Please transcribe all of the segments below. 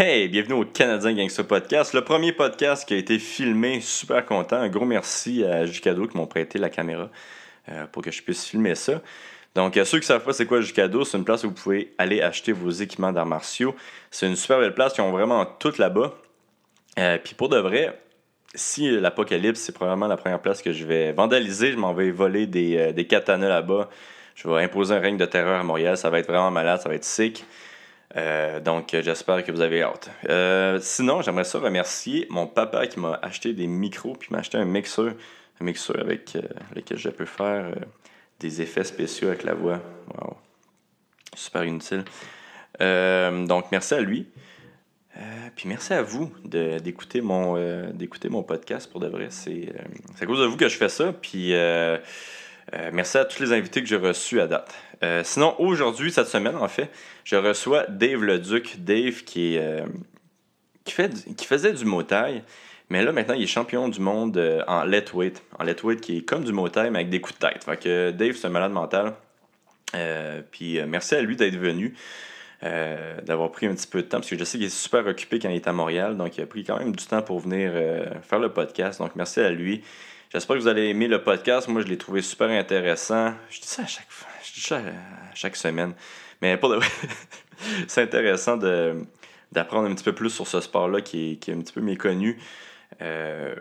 Hey, bienvenue au Canadien Gangster Podcast, le premier podcast qui a été filmé, super content. Un gros merci à Jicado qui m'ont prêté la caméra euh, pour que je puisse filmer ça. Donc, euh, ceux qui ne savent pas c'est quoi Jicado, c'est une place où vous pouvez aller acheter vos équipements d'arts martiaux. C'est une super belle place, ils ont vraiment tout là-bas. Euh, Puis pour de vrai, si l'Apocalypse, c'est probablement la première place que je vais vandaliser, je m'en vais voler des, des katanas là-bas. Je vais imposer un règne de terreur à Montréal, ça va être vraiment malade, ça va être sick. Euh, donc, j'espère que vous avez hâte. Euh, sinon, j'aimerais ça remercier mon papa qui m'a acheté des micros puis m'a acheté un mixeur, un mixeur avec euh, lequel je peux faire des effets spéciaux avec la voix. Wow. Super inutile. Donc, merci à lui. Puis merci à vous d'écouter mon, d'écouter mon podcast pour de vrai. C'est à cause de vous que je fais ça. Puis merci à tous les invités que j'ai reçus à date. Euh, sinon, aujourd'hui, cette semaine, en fait, je reçois Dave Leduc. Dave qui, est, euh, qui, fait, qui faisait du motail, mais là, maintenant, il est champion du monde euh, en lightweight. En lightweight, qui est comme du motail, mais avec des coups de tête. Fait que Dave, c'est un malade mental. Euh, puis merci à lui d'être venu. d'avoir pris un petit peu de temps parce que je sais qu'il est super occupé quand il est à Montréal donc il a pris quand même du temps pour venir faire le podcast donc merci à lui J'espère que vous allez aimer le podcast. Moi, je l'ai trouvé super intéressant. Je dis ça à chaque fois. Chaque semaine. Mais pour de c'est intéressant de, d'apprendre un petit peu plus sur ce sport-là qui est, qui est un petit peu méconnu. Euh,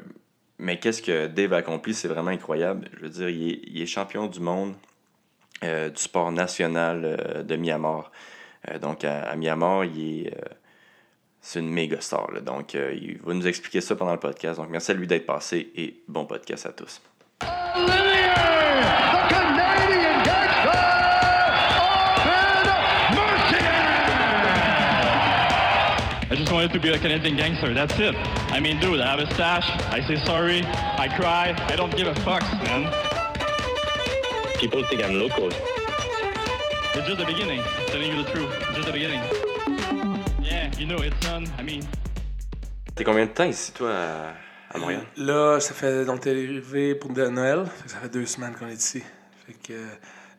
mais qu'est-ce que Dave a accompli, c'est vraiment incroyable. Je veux dire, il est, il est champion du monde euh, du sport national euh, de Myanmar. Donc, à, à Myanmar, il est, c'est une méga star. Donc, il va nous expliquer ça pendant le podcast. Donc, merci à lui d'être passé et bon podcast à tous. I just wanted to be a Canadian gangster. That's it. I mean, dude, I have a stash. I say sorry. I cry. I don't give a fuck, man. People think I'm local. It's just the beginning. Telling you the truth. Just the beginning. Yeah, you know, it's done. I mean, T'es combien de temps ici, toi, à, Montréal? Là, ça fait. Donc, t'es arrivé pour de Noël. Ça fait deux semaines qu'on est ici. Fait que euh,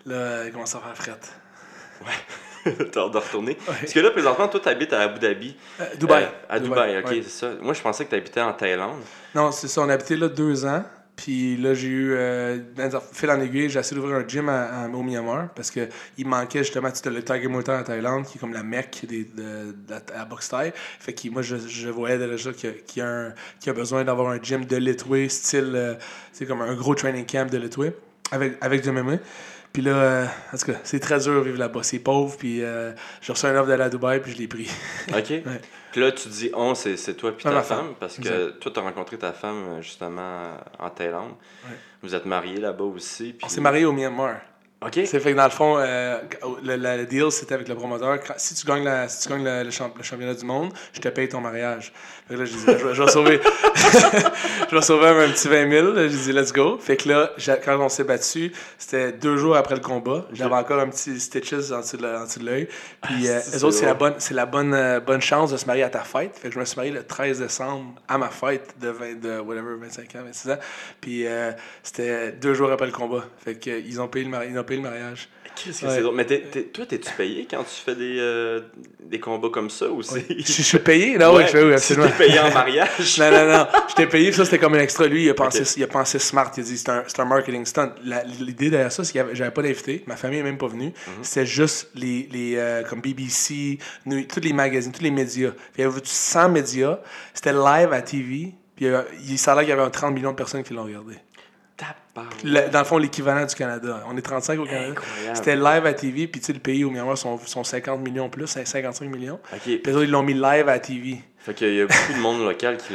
là, il commence à faire frette. Hâte de retourner? Parce que là, présentement, toi, t'habites à Abu Dhabi. Euh, Dubaï. Euh, à Dubaï, ok, ouais. c'est ça. Moi, je pensais que t'habitais en Thaïlande. Non, c'est ça. On a habité là deux ans. Puis là, j'ai eu. Euh, fil en aiguille, j'ai essayé d'ouvrir un gym à, à- au Myanmar parce qu'il manquait justement tu sais, le Tiger Muay Thai en Thaïlande, qui est comme la mecque des, de, de la, la boxe thaï. Fait que moi, je, je voyais déjà qu'il y a, a, besoin d'avoir un gym de Litway, style. euh, c'est comme un gros training camp de Litway, avec, avec du MMA. Puis là, euh, en tout cas, c'est très dur de vivre là-bas. C'est pauvre, puis euh, j'ai reçu un offre d'aller à Dubaï, puis je l'ai pris. OK. Puis là, tu dis on, c'est c'est toi puis ta femme, femme. parce que Exact. toi, tu as rencontré ta femme euh, justement en Thaïlande. Ouais. Vous êtes mariés là-bas aussi. Puis... On s'est mariés au Myanmar. OK. C'est fait que dans le fond, euh, le, le- le deal c'était avec le promoteur. Si tu gagnes, la, si tu gagnes le, le champ- le championnat du monde, je te paye ton mariage. Fait que là, je disais, je, je vais sauver, je vais sauver un petit 20 000. Là, J'ai dit, let's go. Fait que là, quand on s'est battu, c'était deux jours après le combat. J'avais encore un petit stitches en dessous de l'œil. Puis euh, c'est eux autres, c'est la drôle. bonne, c'est la bonne, euh, bonne chance de se marier à ta fête. Fait que je me suis marié le 13 décembre à ma fête de, 20, de whatever, 25 ans, 26 ans. Puis euh, c'était deux jours après le combat. Fait que euh, ils ont payé le, mari- ils ont payé le mariage. Qu'est-ce que Ouais. c'est drôle? Mais t'es- t'es- toi, t'es-tu payé quand tu fais des, euh, des combats comme ça ou c'est. Je, je suis payé? Là, oui, Tu absolument. t'es payé en mariage. Non, non, non. Je t'ai payé, ça, c'était comme un extra. Lui, il a pensé, il a pensé smart. Il a dit, c'est un, c'est un marketing stunt. La- L'idée derrière ça, c'est que j'avais pas d'invité. Ma famille n'est même pas venue. Mhm. C'était juste les, les euh, comme BBC, tous les magazines, tous les médias. Il y avait 100 médias. C'était live à TV. Puis il, y avait- il ça a l'air qu'il y avait un 30 millions de personnes qui l'ont regardé. Le- dans le fond, l'équivalent du Canada. On est 35 au Canada. C'était live à TV. Puis tu sais, le pays au Myanmar sont, sont 50 millions plus, 55 millions. Puis eux ils l'ont mis live à TV. Fait qu'il y a beaucoup de monde local qui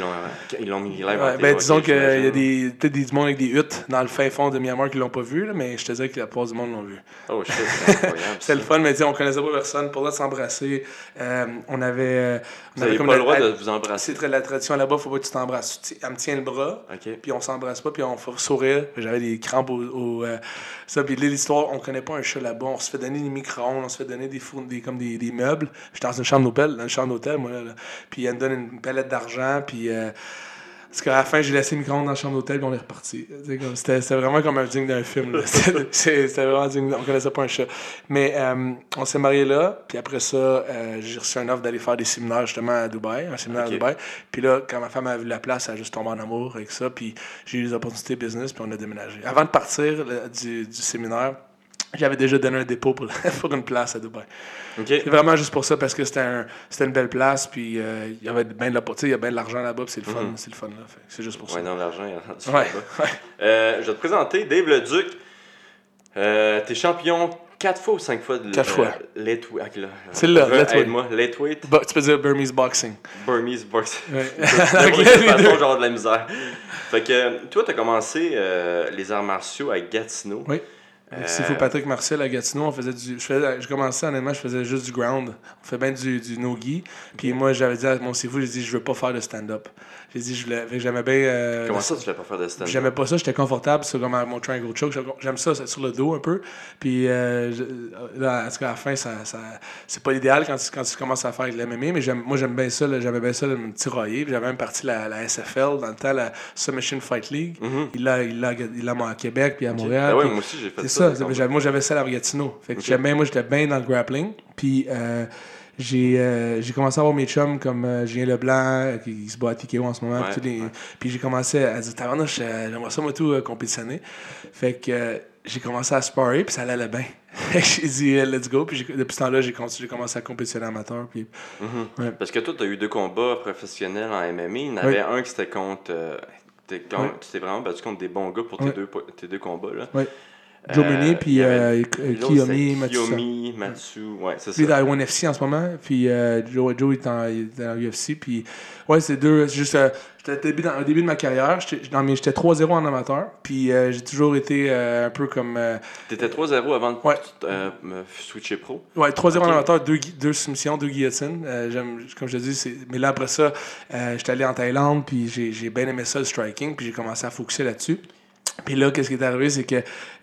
l'ont mis live Ouais, ben, disons qu'il y a des, peut-être des monde avec des huttes dans le fin fond de Myanmar qui l'ont pas vu, là, mais je te dirais que la plupart du monde l'ont vu. Oh shit, c'est le fun, mais on connaissait pas personne. Pour là s'embrasser, euh, on avait. euh, on Vous avait n'avez comme pas la- le droit de vous embrasser. C'est la tradition là-bas, faut pas que tu t'embrasses. Elle me tient le bras, OK. puis on s'embrasse pas, puis on fait sourire. J'avais des crampes au. au, euh, ça, puis l'histoire, on connaît pas un chat là-bas. On se fait donner des micro-ondes, on se fait donner des, des, comme des, des meubles. J'étais dans une chambre d'hôtel, dans une chambre d'hôtel, moi, là, là. Puis elle me donne une palette d'argent, puis. euh, Parce qu'à la fin, j'ai laissé le micro-ondes dans la chambre d'hôtel et on est reparti. C'était vraiment comme un digne d'un film. C'était vraiment digne. On connaissait pas un chat. Mais euh, on s'est mariés là. Puis après ça, euh, j'ai reçu un offre d'aller faire des séminaires justement à Dubaï. Un séminaire à Dubaï. Puis là, quand ma femme a vu la place, elle a juste tombé en amour avec ça. Puis j'ai eu des opportunités business. Puis on a déménagé. Avant de partir là, du, du séminaire, j'avais déjà donné un dépôt pour, pour une place à Dubaï. OK. C'est vraiment juste pour ça, parce que c'était un- c'était une belle place, puis euh, il y avait bien de il y a bien de l'argent là-bas, puis c'est le fun, c'est le fun là. C'est juste pour ça. Ouais, non, l'argent est rendu Ouais, là-bas. Euh, je vais te présenter Dave le Duc. Euh, T'es champion 4 fois ou 5 fois de Quatre fois. C'est là. Aide-moi. Late weight. Bah, tu peux dire Burmese boxing. Burmese box. Ouais. De façon, genre de la misère. Fait que toi, t'as commencé euh, les arts martiaux à Gatineau. Oui. Avec Sifu Patrick Marcel à Gatineau, on faisait du. Je faisais, je commençais honnêtement, je faisais juste du ground. On fait bien du, du no-gi. Puis moi, j'avais dit à mon Sifu, j'ai dit, je veux pas faire de stand-up. J'ai dit, J'aimais bien. euh, Comment ça, tu voulais pas faire de stand J'aimais pas ça, j'étais confortable sur comme mon triangle choke. J'aime ça, c'est sur le dos un peu. Puis euh, je- là, en tout cas, à la fin, ça, ça, c'est pas l'idéal quand tu, quand tu commences à faire de l'MMA, mais moi j'aime bien ça, j'aimais bien ça de me tirailler. Puis j'avais même parti la, la SFL dans le temps, la Submission Fight League. Il l'a il l'a- il l'a à Québec puis à Montréal. Ah moi aussi, j'ai fait c'est ça, ça. des j'avais- moi, j'avais ça à Gatineau. Fait que j'aimais moi, j'étais bien dans le grappling. Puis euh, j'ai euh, j'ai commencé à avoir mes chums comme euh, Julien Leblanc, euh, qui, qui se bat à TKO en ce moment. Ouais, puis tous les- ouais. Puis j'ai commencé à dire, tabarnouche, euh, j'aimerais ça, moi, tout compétitionner. Fait que j'ai commencé à sparer, puis ça allait bien. J'ai dit, let's go. Puis depuis ce temps-là, j'ai commencé à compétitionner amateur. Puis Parce que toi, tu as eu deux combats professionnels en MMA. Il y en avait un qui c'était contre. euh, Oui. Tu t'es vraiment battu contre des bons gars pour tes, Oui. deux, tes deux combats. Là. Joe Euh, il puis euh, Kiyomi, Matsusa. Kiyomi, Matsu. Ouais, c'est ça. Lui, dans le FC en ce moment. Puis euh, Joe, Joe est en, il est dans l'UFC. Puis ouais, c'est deux. Juste. j'étais au début, dans, début de ma carrière. J'étais dans mes- j'étais 3-0 en amateur. Puis j'ai toujours été un peu comme. T'étais 3-0 avant de switcher pro? ouais, 3-0 Ok. en amateur, deux, soumissions, deux guillotines. Comme je te dis, mais là après ça, j'étais allé en Thaïlande. Puis j'ai j'ai bien aimé ça, le striking. Puis j'ai commencé à focuser là-dessus. Puis là, qu'est-ce qui est arrivé, c'est que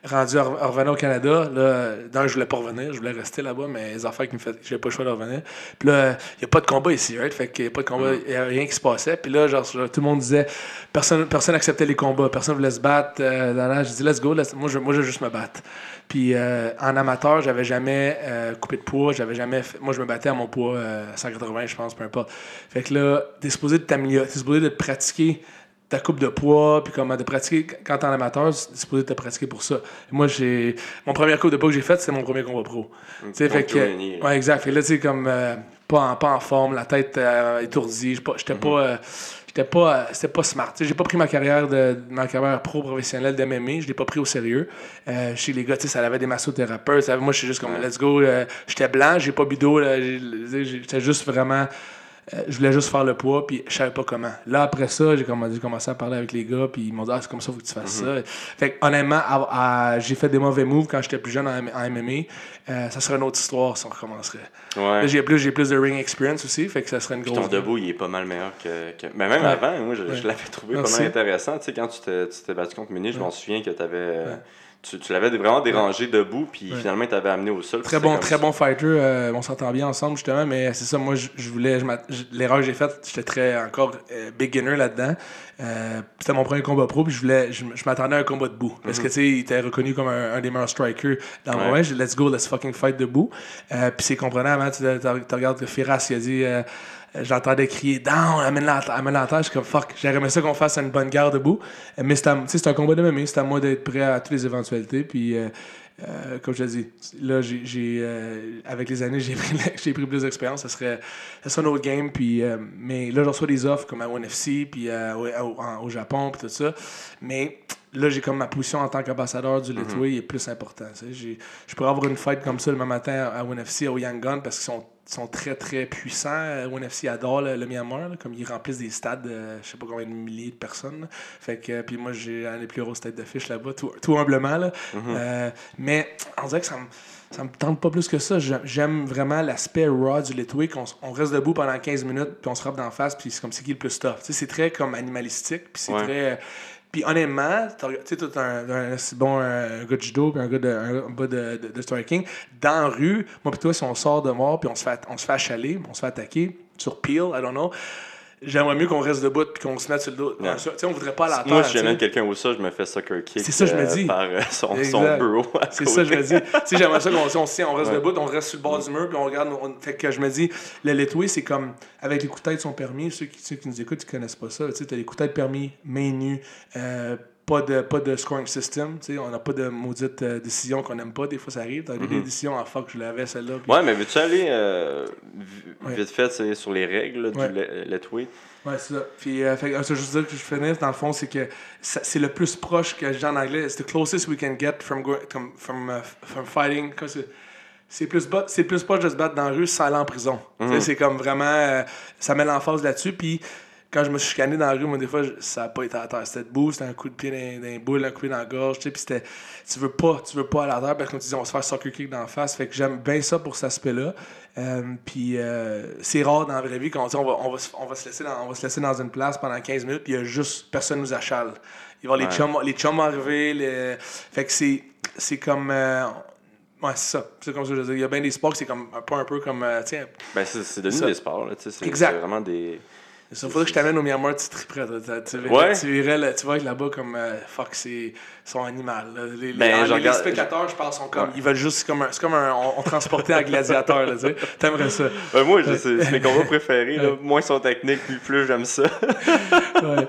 rendu à, re- à revenir au Canada, là, d'un, je voulais pas revenir, je voulais rester là-bas, mais les affaires qui me faisaient, j'avais pas le choix de revenir. Puis là, il n'y a pas de combat ici, right? Fait qu'il y a pas de combat, il y a rien qui se passait. Puis là, genre, genre, tout le monde disait, personne, personne acceptait les combats, personne voulait se battre. Euh, là, là, j'ai dit, let's go, let's- moi, je, moi, je veux juste me battre. Puis euh, en amateur, j'avais jamais euh, coupé de poids, j'avais jamais fait- moi je me battais à mon poids euh, 180, je pense, peu importe. Fait que là, t'es supposé de t'améliorer, t'es supposé de pratiquer ta coupe de poids, puis comment de pratiquer quand t'es en amateur, t'es supposé te pratiquer pour ça. Moi, j'ai mon premier coupe de poids que j'ai fait, c'est mon premier combat pro. Tu sais, fait que, ouais, exact. Fait là, tu sais, comme euh, pas, en, pas en forme, la tête euh, étourdie, j'étais pas, j'étais pas, euh, j'étais pas, euh, c'était pas smart. J'ai pas pris ma carrière de ma carrière pro professionnelle d'MMA, je l'ai pas pris au sérieux. Euh, chez les gars, tu sais, ça avait des massothérapeutes. Moi, je suis juste comme, let's go. euh, j'étais blanc, j'ai pas j'ai- j'ai- j'étais juste vraiment. Euh, je voulais juste faire le poids, puis je savais pas comment. Là, après ça, j'ai comm- j'ai commencé à parler avec les gars, puis ils m'ont dit, ah, c'est comme ça, faut que tu fasses ça. Fait que, honnêtement, j'ai fait des mauvais moves quand j'étais plus jeune en, en MMA. Euh, ça serait une autre histoire si on recommencerait. Ouais. J'ai plus, j'ai plus de ring experience aussi, fait que ça serait une Puis grosse. ton debout, il est pas mal meilleur que. que- Mais même Ouais. avant, moi, je, je Ouais. l'avais trouvé Merci. pas mal intéressant. Tu sais, quand tu t'es, tu battu contre Meunier, je m'en souviens que t'avais, euh, tu, tu l'avais vraiment dérangé debout, puis finalement, tu avais amené au sol. Très bon, très ça. bon fighter. euh, on s'entend bien ensemble, justement, mais c'est ça, moi, je, je voulais. L'erreur que j'ai faite, j'étais très encore euh, beginner là-dedans. Euh, c'était mon premier combat pro, puis je voulais. Je, je m'attendais à un combat debout. Parce que, tu sais, il était reconnu comme un, un des meilleurs strikers dans le moment. J'ai let's go, let's fucking fight debout. Euh, puis c'est comprenable, hein, tu regardes que Firas, il a dit. euh, J'entendais crier down, amène-la à- terre. Je suis comme fuck, j'aurais aimé ça qu'on fasse une bonne garde debout. Euh, Mais c'est un combat de MMA, c'est à moi d'être prêt à toutes les éventualités. Puis, euh, euh, comme je te dis, là, j'ai, euh, avec les années, j'ai pris, pris plus d'expérience. Ça serait, ça serait un autre game. Puis, euh, mais là, je reçois des offres comme à ONFC, puis euh, au, au Japon, puis tout ça. Mais là, j'ai comme ma position en tant qu'ambassadeur du Letway est plus important. tu sais. J'ai- Je pourrais avoir une fight comme ça le même matin à ONFC, au Yangon, parce qu'ils sont sont très très puissants. Euh, ONFC adore le, le Myanmar, là, comme ils remplissent des stades, euh, je sais pas combien de milliers de personnes. là. Fait que, euh, puis moi, j'ai un des plus grosses têtes d'affiche là-bas, tout, tout humblement. Là. Euh, mais on dirait que ça me, ça me tente pas plus que ça. J'ai- J'aime vraiment l'aspect raw du Letway, qu'on on reste debout pendant 15 minutes, puis on se frappe d'en face, puis c'est comme c'est qui le plus tough. Tu sais, c'est très comme animalistique, puis c'est Ouais. très. Puis honnêtement, tu sais, tout un, un, bon un, gars de judo puis un gars de, un, de, de striking, dans la rue, moi puis toi, si on sort de mort puis on se fait, on se fait achaler, on se fait attaquer sur peel, I don't know, j'aimerais mieux qu'on reste debout puis qu'on se mette sur le dos. Ouais. Tu sais, on voudrait pas la. Moi, si j'amène quelqu'un au sol, je me fais soccer kick C'est ça, je me euh, dis. par euh, son, son bureau. C'est ça, je me dis. tu sais, j'aimerais ça qu'on on, on reste Ouais. debout, on reste sur le bord du mur, puis on regarde. on- fait que je me dis, le letway, c'est comme, avec les coups de tête sont permis, ceux qui, ceux qui nous écoutent, ils connaissent pas ça. Tu sais, t'as les coups de tête permis, main nue, euh, pas de, pas de scoring system, tu sais, on n'a pas de maudite euh, décision qu'on n'aime pas, des fois ça arrive. T'as des décisions, ah fuck, je l'avais celle-là. Mhm. Ouais, mais veux-tu aller euh, Ouais. vite fait c'est sur les règles là, Ouais. du let way? Ouais, c'est ça. Puis, euh, fait, euh, ça, je veux dire que je finis, dans le fond, c'est que c'est le plus proche que dis en anglais. It's the closest we can get from, go- from, from, uh, from fighting. C'est- C'est plus, c'est plus proche de se battre dans la rue sans aller en prison. Sais, C'est comme vraiment. euh, ça met l'emphase là-dessus. Puis quand je me suis chicané dans la rue, moi, des fois, je- ça n'a pas été à terre. C'était debout, c'était un coup de pied dans, dans les boules, un coup de pied dans la gorge. Tu sais, puis c'était. Tu veux pas, tu veux pas à terre parce que, comme tu dis, on va se faire soccer kick dans la face. Fait que j'aime bien ça pour cet aspect-là. Euh, puis euh, c'est rare dans la vraie vie qu'on dit on va, on va, se- on va se laisser dans, on va se laisser dans une place pendant 15 minutes, puis il y a juste personne nous achale. Il va les chums, les chums arriver. les- Fait que c'est, c'est comme. euh, Ouais, c'est ça. C'est comme ça que je veux dire. Il y a bien des sports que c'est comme un peu, un peu comme. euh, tiens, Ben, c'est devenu Ça. des sports. Là, tu sais, c'est Exact. c'est vraiment des. Il faudrait que je t'amène au Myanmar, tu triperais. Tu, tu, Ouais. tu là, tu vas être là-bas comme. euh, fuck, c'est son animal. Les, les- Ben, les- spectateurs, je pense, sont comme. Ouais. Ils veulent juste. C'est comme un. C'est comme un on, on transportait un gladiateur, là, tu sais. T'aimerais ça. Ben, moi, c'est c'est mes combats préférés. Là. Moins ils sont techniques, plus, plus j'aime ça. Ouais.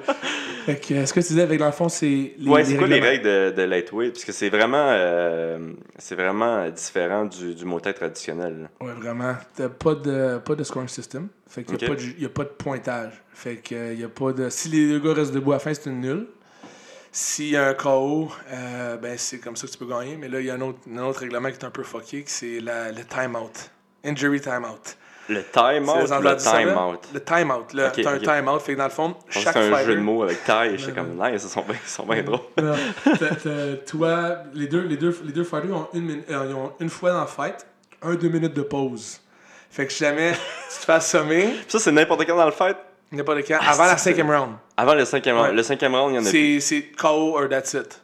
Fait que, euh, ce que tu disais avec l'enfant, c'est. Les, ouais, c'est quoi les règles de, de lightweight? Parce que c'est vraiment, euh, c'est vraiment différent du, du motet traditionnel. Ouais, vraiment. T'as pas de, pas de scoring system. Fait qu'il n'y a, a pas de pointage. Fait que euh, y a pas de. Si les deux gars restent debout à la fin, c'est une nulle. S'il y a un KO, euh, ben c'est comme ça que tu peux gagner. Mais là, il y a un autre, un autre règlement qui est un peu fucké, c'est le time-out. Injury time-out. Le C'est time-out les ou Anglais le là? time-out? Le time-out. là. Ok, T'as un ok. time-out. Fait que dans le fond, que chaque C'est un fighter... jeu de mots avec taille. J'étais comme, nice, ils sont bien, ils sont bien drôles. Non, toi, les deux, les, deux, les deux fighters ont une, euh, ils ont une fois dans le fight, un, deux minutes de pause. Fait que jamais tu te fais assommer, Puis ça, c'est n'importe quand dans le fight. n'importe quand, avant la cinquième round. Avant le cinquième round. Ouais. Le cinquième round, il y en a plus. C'est c'est KO or that's it.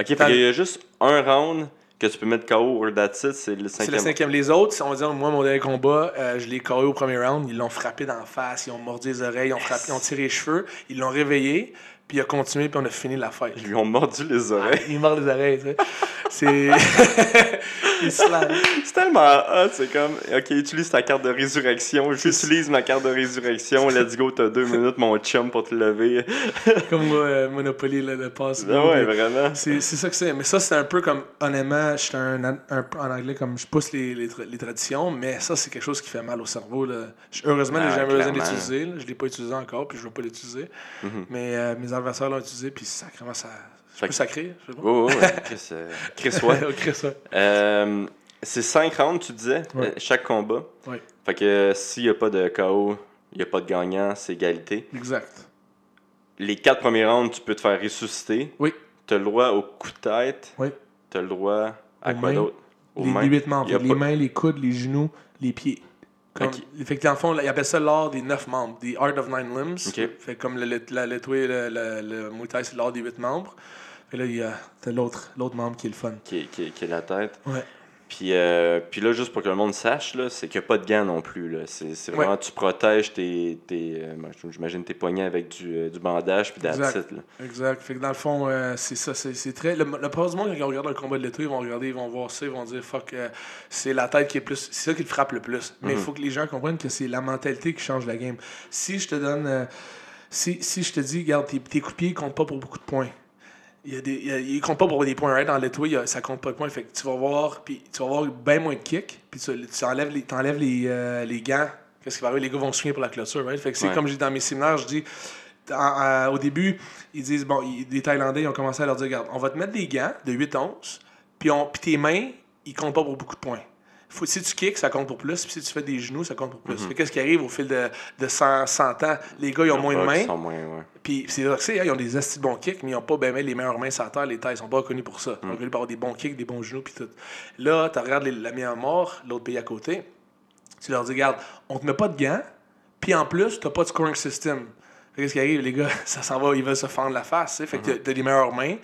Ok, fait qu'il y a juste un round que tu peux mettre KO or that's it, c'est le C'est cinquième. le cinquième. Les autres, on va dire, moi, mon dernier combat, euh, je l'ai KO au premier round. Ils l'ont frappé dans la face, ils ont mordu les oreilles, ils ont, frappé, ils ont tiré les cheveux, ils l'ont réveillé, puis il a continué, puis on a fini la fight. Ils lui ont mordu les oreilles. Il mord les oreilles, tu sais. C'est. C'est tellement hot, c'est comme, ok, utilise ta carte de résurrection, j'utilise ma carte de résurrection, let's go, t'as deux minutes, mon chum, pour te lever. Comme euh, Monopoly, là, le passe. Ah ouais, vraiment. C'est ça que c'est. Mais ça, c'est un peu comme, honnêtement, je suis un, un- en anglais, comme je pousse les, les, tra- les traditions, mais ça, c'est quelque chose qui fait mal au cerveau. Là. Heureusement, je n'ai Ah, jamais besoin d'utiliser. Je ne l'ai pas utilisé encore, puis je ne veux pas l'utiliser. Mhm. Mais euh, mes adversaires l'ont utilisé, puis sacrément, ça. Je peux sacrer, je sais pas. Oh, ouais, Chris, euh, Chris, ouais. Ok, ça. Euh, c'est 5 rounds, tu disais, Ouais. euh, chaque combat. Ouais. Fait que euh, s'il n'y a pas de KO, il n'y a pas de gagnant, c'est égalité. Exact. Les 4 premiers rounds, tu peux te faire ressusciter. Oui. Tu as le droit au coup de tête. Oui. Tu as le droit à Aux quoi d'autre? Les, mains. les huit membres. Les pas- mains, les coudes, les genoux, les pieds. Comme. Fait que dans le fond, là, ils appellent ça l'art des neuf membres, the art of nine limbs. Fait comme le, le, la le, le, le Muay Thai, c'est l'art des huit membres. Et là, il y a l'autre, l'autre membre qui est le fun. Qui est la tête. Ouais. Puis, euh, puis là, juste pour que le monde sache, c'est qu'il n'y a pas de gants non plus. C'est, vraiment, tu protèges tes, tes, euh, j'imagine tes poignets avec du, euh, du bandage, puis Exact. it, là. Exact. Fait que dans le fond, euh, c'est ça. C'est, très. Le, la plupart du monde, quand ils regardent un combat de letway, ils vont regarder, ils vont voir ça, ils vont dire fuck, c'est la tête qui est plus. C'est ça qui te frappe le plus. Mais il Mhm. faut que les gens comprennent que c'est la mentalité qui change la game. Si je te donne. si, si je te dis, regarde, tes, tes coups de pied comptent pas pour beaucoup de points. Il y a des, il y a- ils comptent pas pour des points, right? Dans le a- ça compte pas de points. Fait que tu vas voir, puis tu vas voir bien moins de kicks, puis tu, tu enlèves les, t'enlèves les, euh, les gants. Qu'est-ce qui va arriver? Les gars vont swinguer pour la clôture, right? Fait que c'est Ouais. comme dis dans mes séminaires, je dis, en- au début, ils disent, bon, ils- les Thaïlandais, ils ont commencé à leur dire, regarde, on va te mettre des gants de 8 onces, puis, on, puis tes mains, ils comptent pas pour beaucoup de points. Faut, si tu kicks, ça compte pour plus, puis si tu fais des genoux, ça compte pour plus. Que qu'est-ce qui arrive au fil de, de 100, 100 ans? Les gars, ils ont moins de mains, ouais. puis c'est vrai que c'est, hein, ils ont des astis de bons kicks, mais ils n'ont pas ben, les meilleures mains sur la terre. Les Thaïs, ils sont pas reconnus pour ça. Ils sont reconnus pour avoir des bons kicks, des bons genoux, puis tout. Là, tu regardes les- la Myanmar, l'autre pays à côté, tu leur dis, regarde, on te met pas de gants, puis en plus, tu pas de scoring system. Qu'est-ce qui arrive, les gars? Ça s'en va, ils veulent se fendre la face. tu. Fait que t'as- t'as des meilleures mains.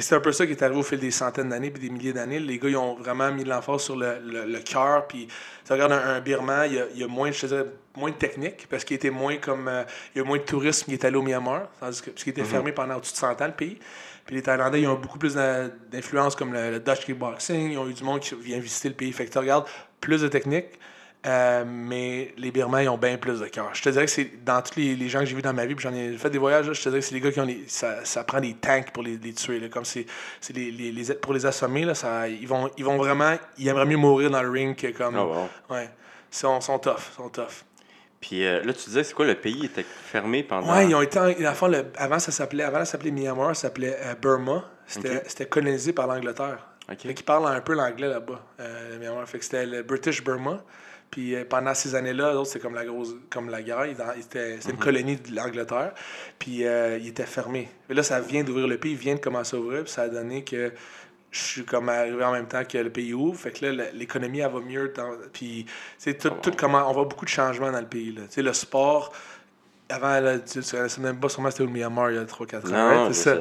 C'est un peu ça qui est arrivé au fil des centaines d'années puis des milliers d'années. Les gars, ils ont vraiment mis de l'emphase sur le, le, le cœur. Puis tu regardes un, un Birman, il y a, il y a moins, je dirais, moins de technique parce qu'il était moins comme. euh, il y a moins de tourisme qui est allé au Myanmar. Parce qu'il était fermé pendant au-dessus de 100 ans, le pays. Puis les Thaïlandais, ils ont beaucoup plus d'in- d'influence comme le, le Dutch kickboxing. Ils ont eu du monde qui vient visiter le pays. Fait que tu regardes plus de technique. Euh, mais les Birmans, ils ont bien plus de cœur. Je te dirais que c'est dans tous les, les gens que j'ai vus dans ma vie, puis j'en ai fait des voyages, là, je te dirais que c'est les gars qui ont les. Ça, ça prend des tanks pour les, les tuer. là. comme c'est les, les, les- pour les assommer, là, ça, ils, vont, ils vont vraiment. Ils aimeraient mieux mourir dans le ring que comme. Ah, wow. Ouais. Ils sont, sont tough. Sont tough. Puis euh, là, tu disais, c'est quoi, le pays était fermé pendant. Ouais, ils ont été. En, fond, le- avant, ça s'appelait avant, ça s'appelait Myanmar, ça s'appelait euh, Burma. C'était Ok. c'était colonisé par l'Angleterre. Ok. Fait qu'ils parlent un peu l'anglais là-bas, euh, Myanmar. Fait que c'était le British Burma. Puis euh, pendant ces années-là, c'était comme la grosse, comme la guerre. C'était c'était une colonie de l'Angleterre. Puis euh, il était fermé. Mais là, ça vient d'ouvrir le pays, il vient de commencer à ouvrir. Puis ça a donné que je suis comme arrivé en même temps que le pays ouvre. Fait que là, l'économie, elle va mieux. dans- puis, tout comment, on voit beaucoup de changements dans le pays. Là. Tu sais, le sport, avant, là, tu connaissais même pas sûrement c'était au Myanmar il y a 3-4 ans. C'est ça.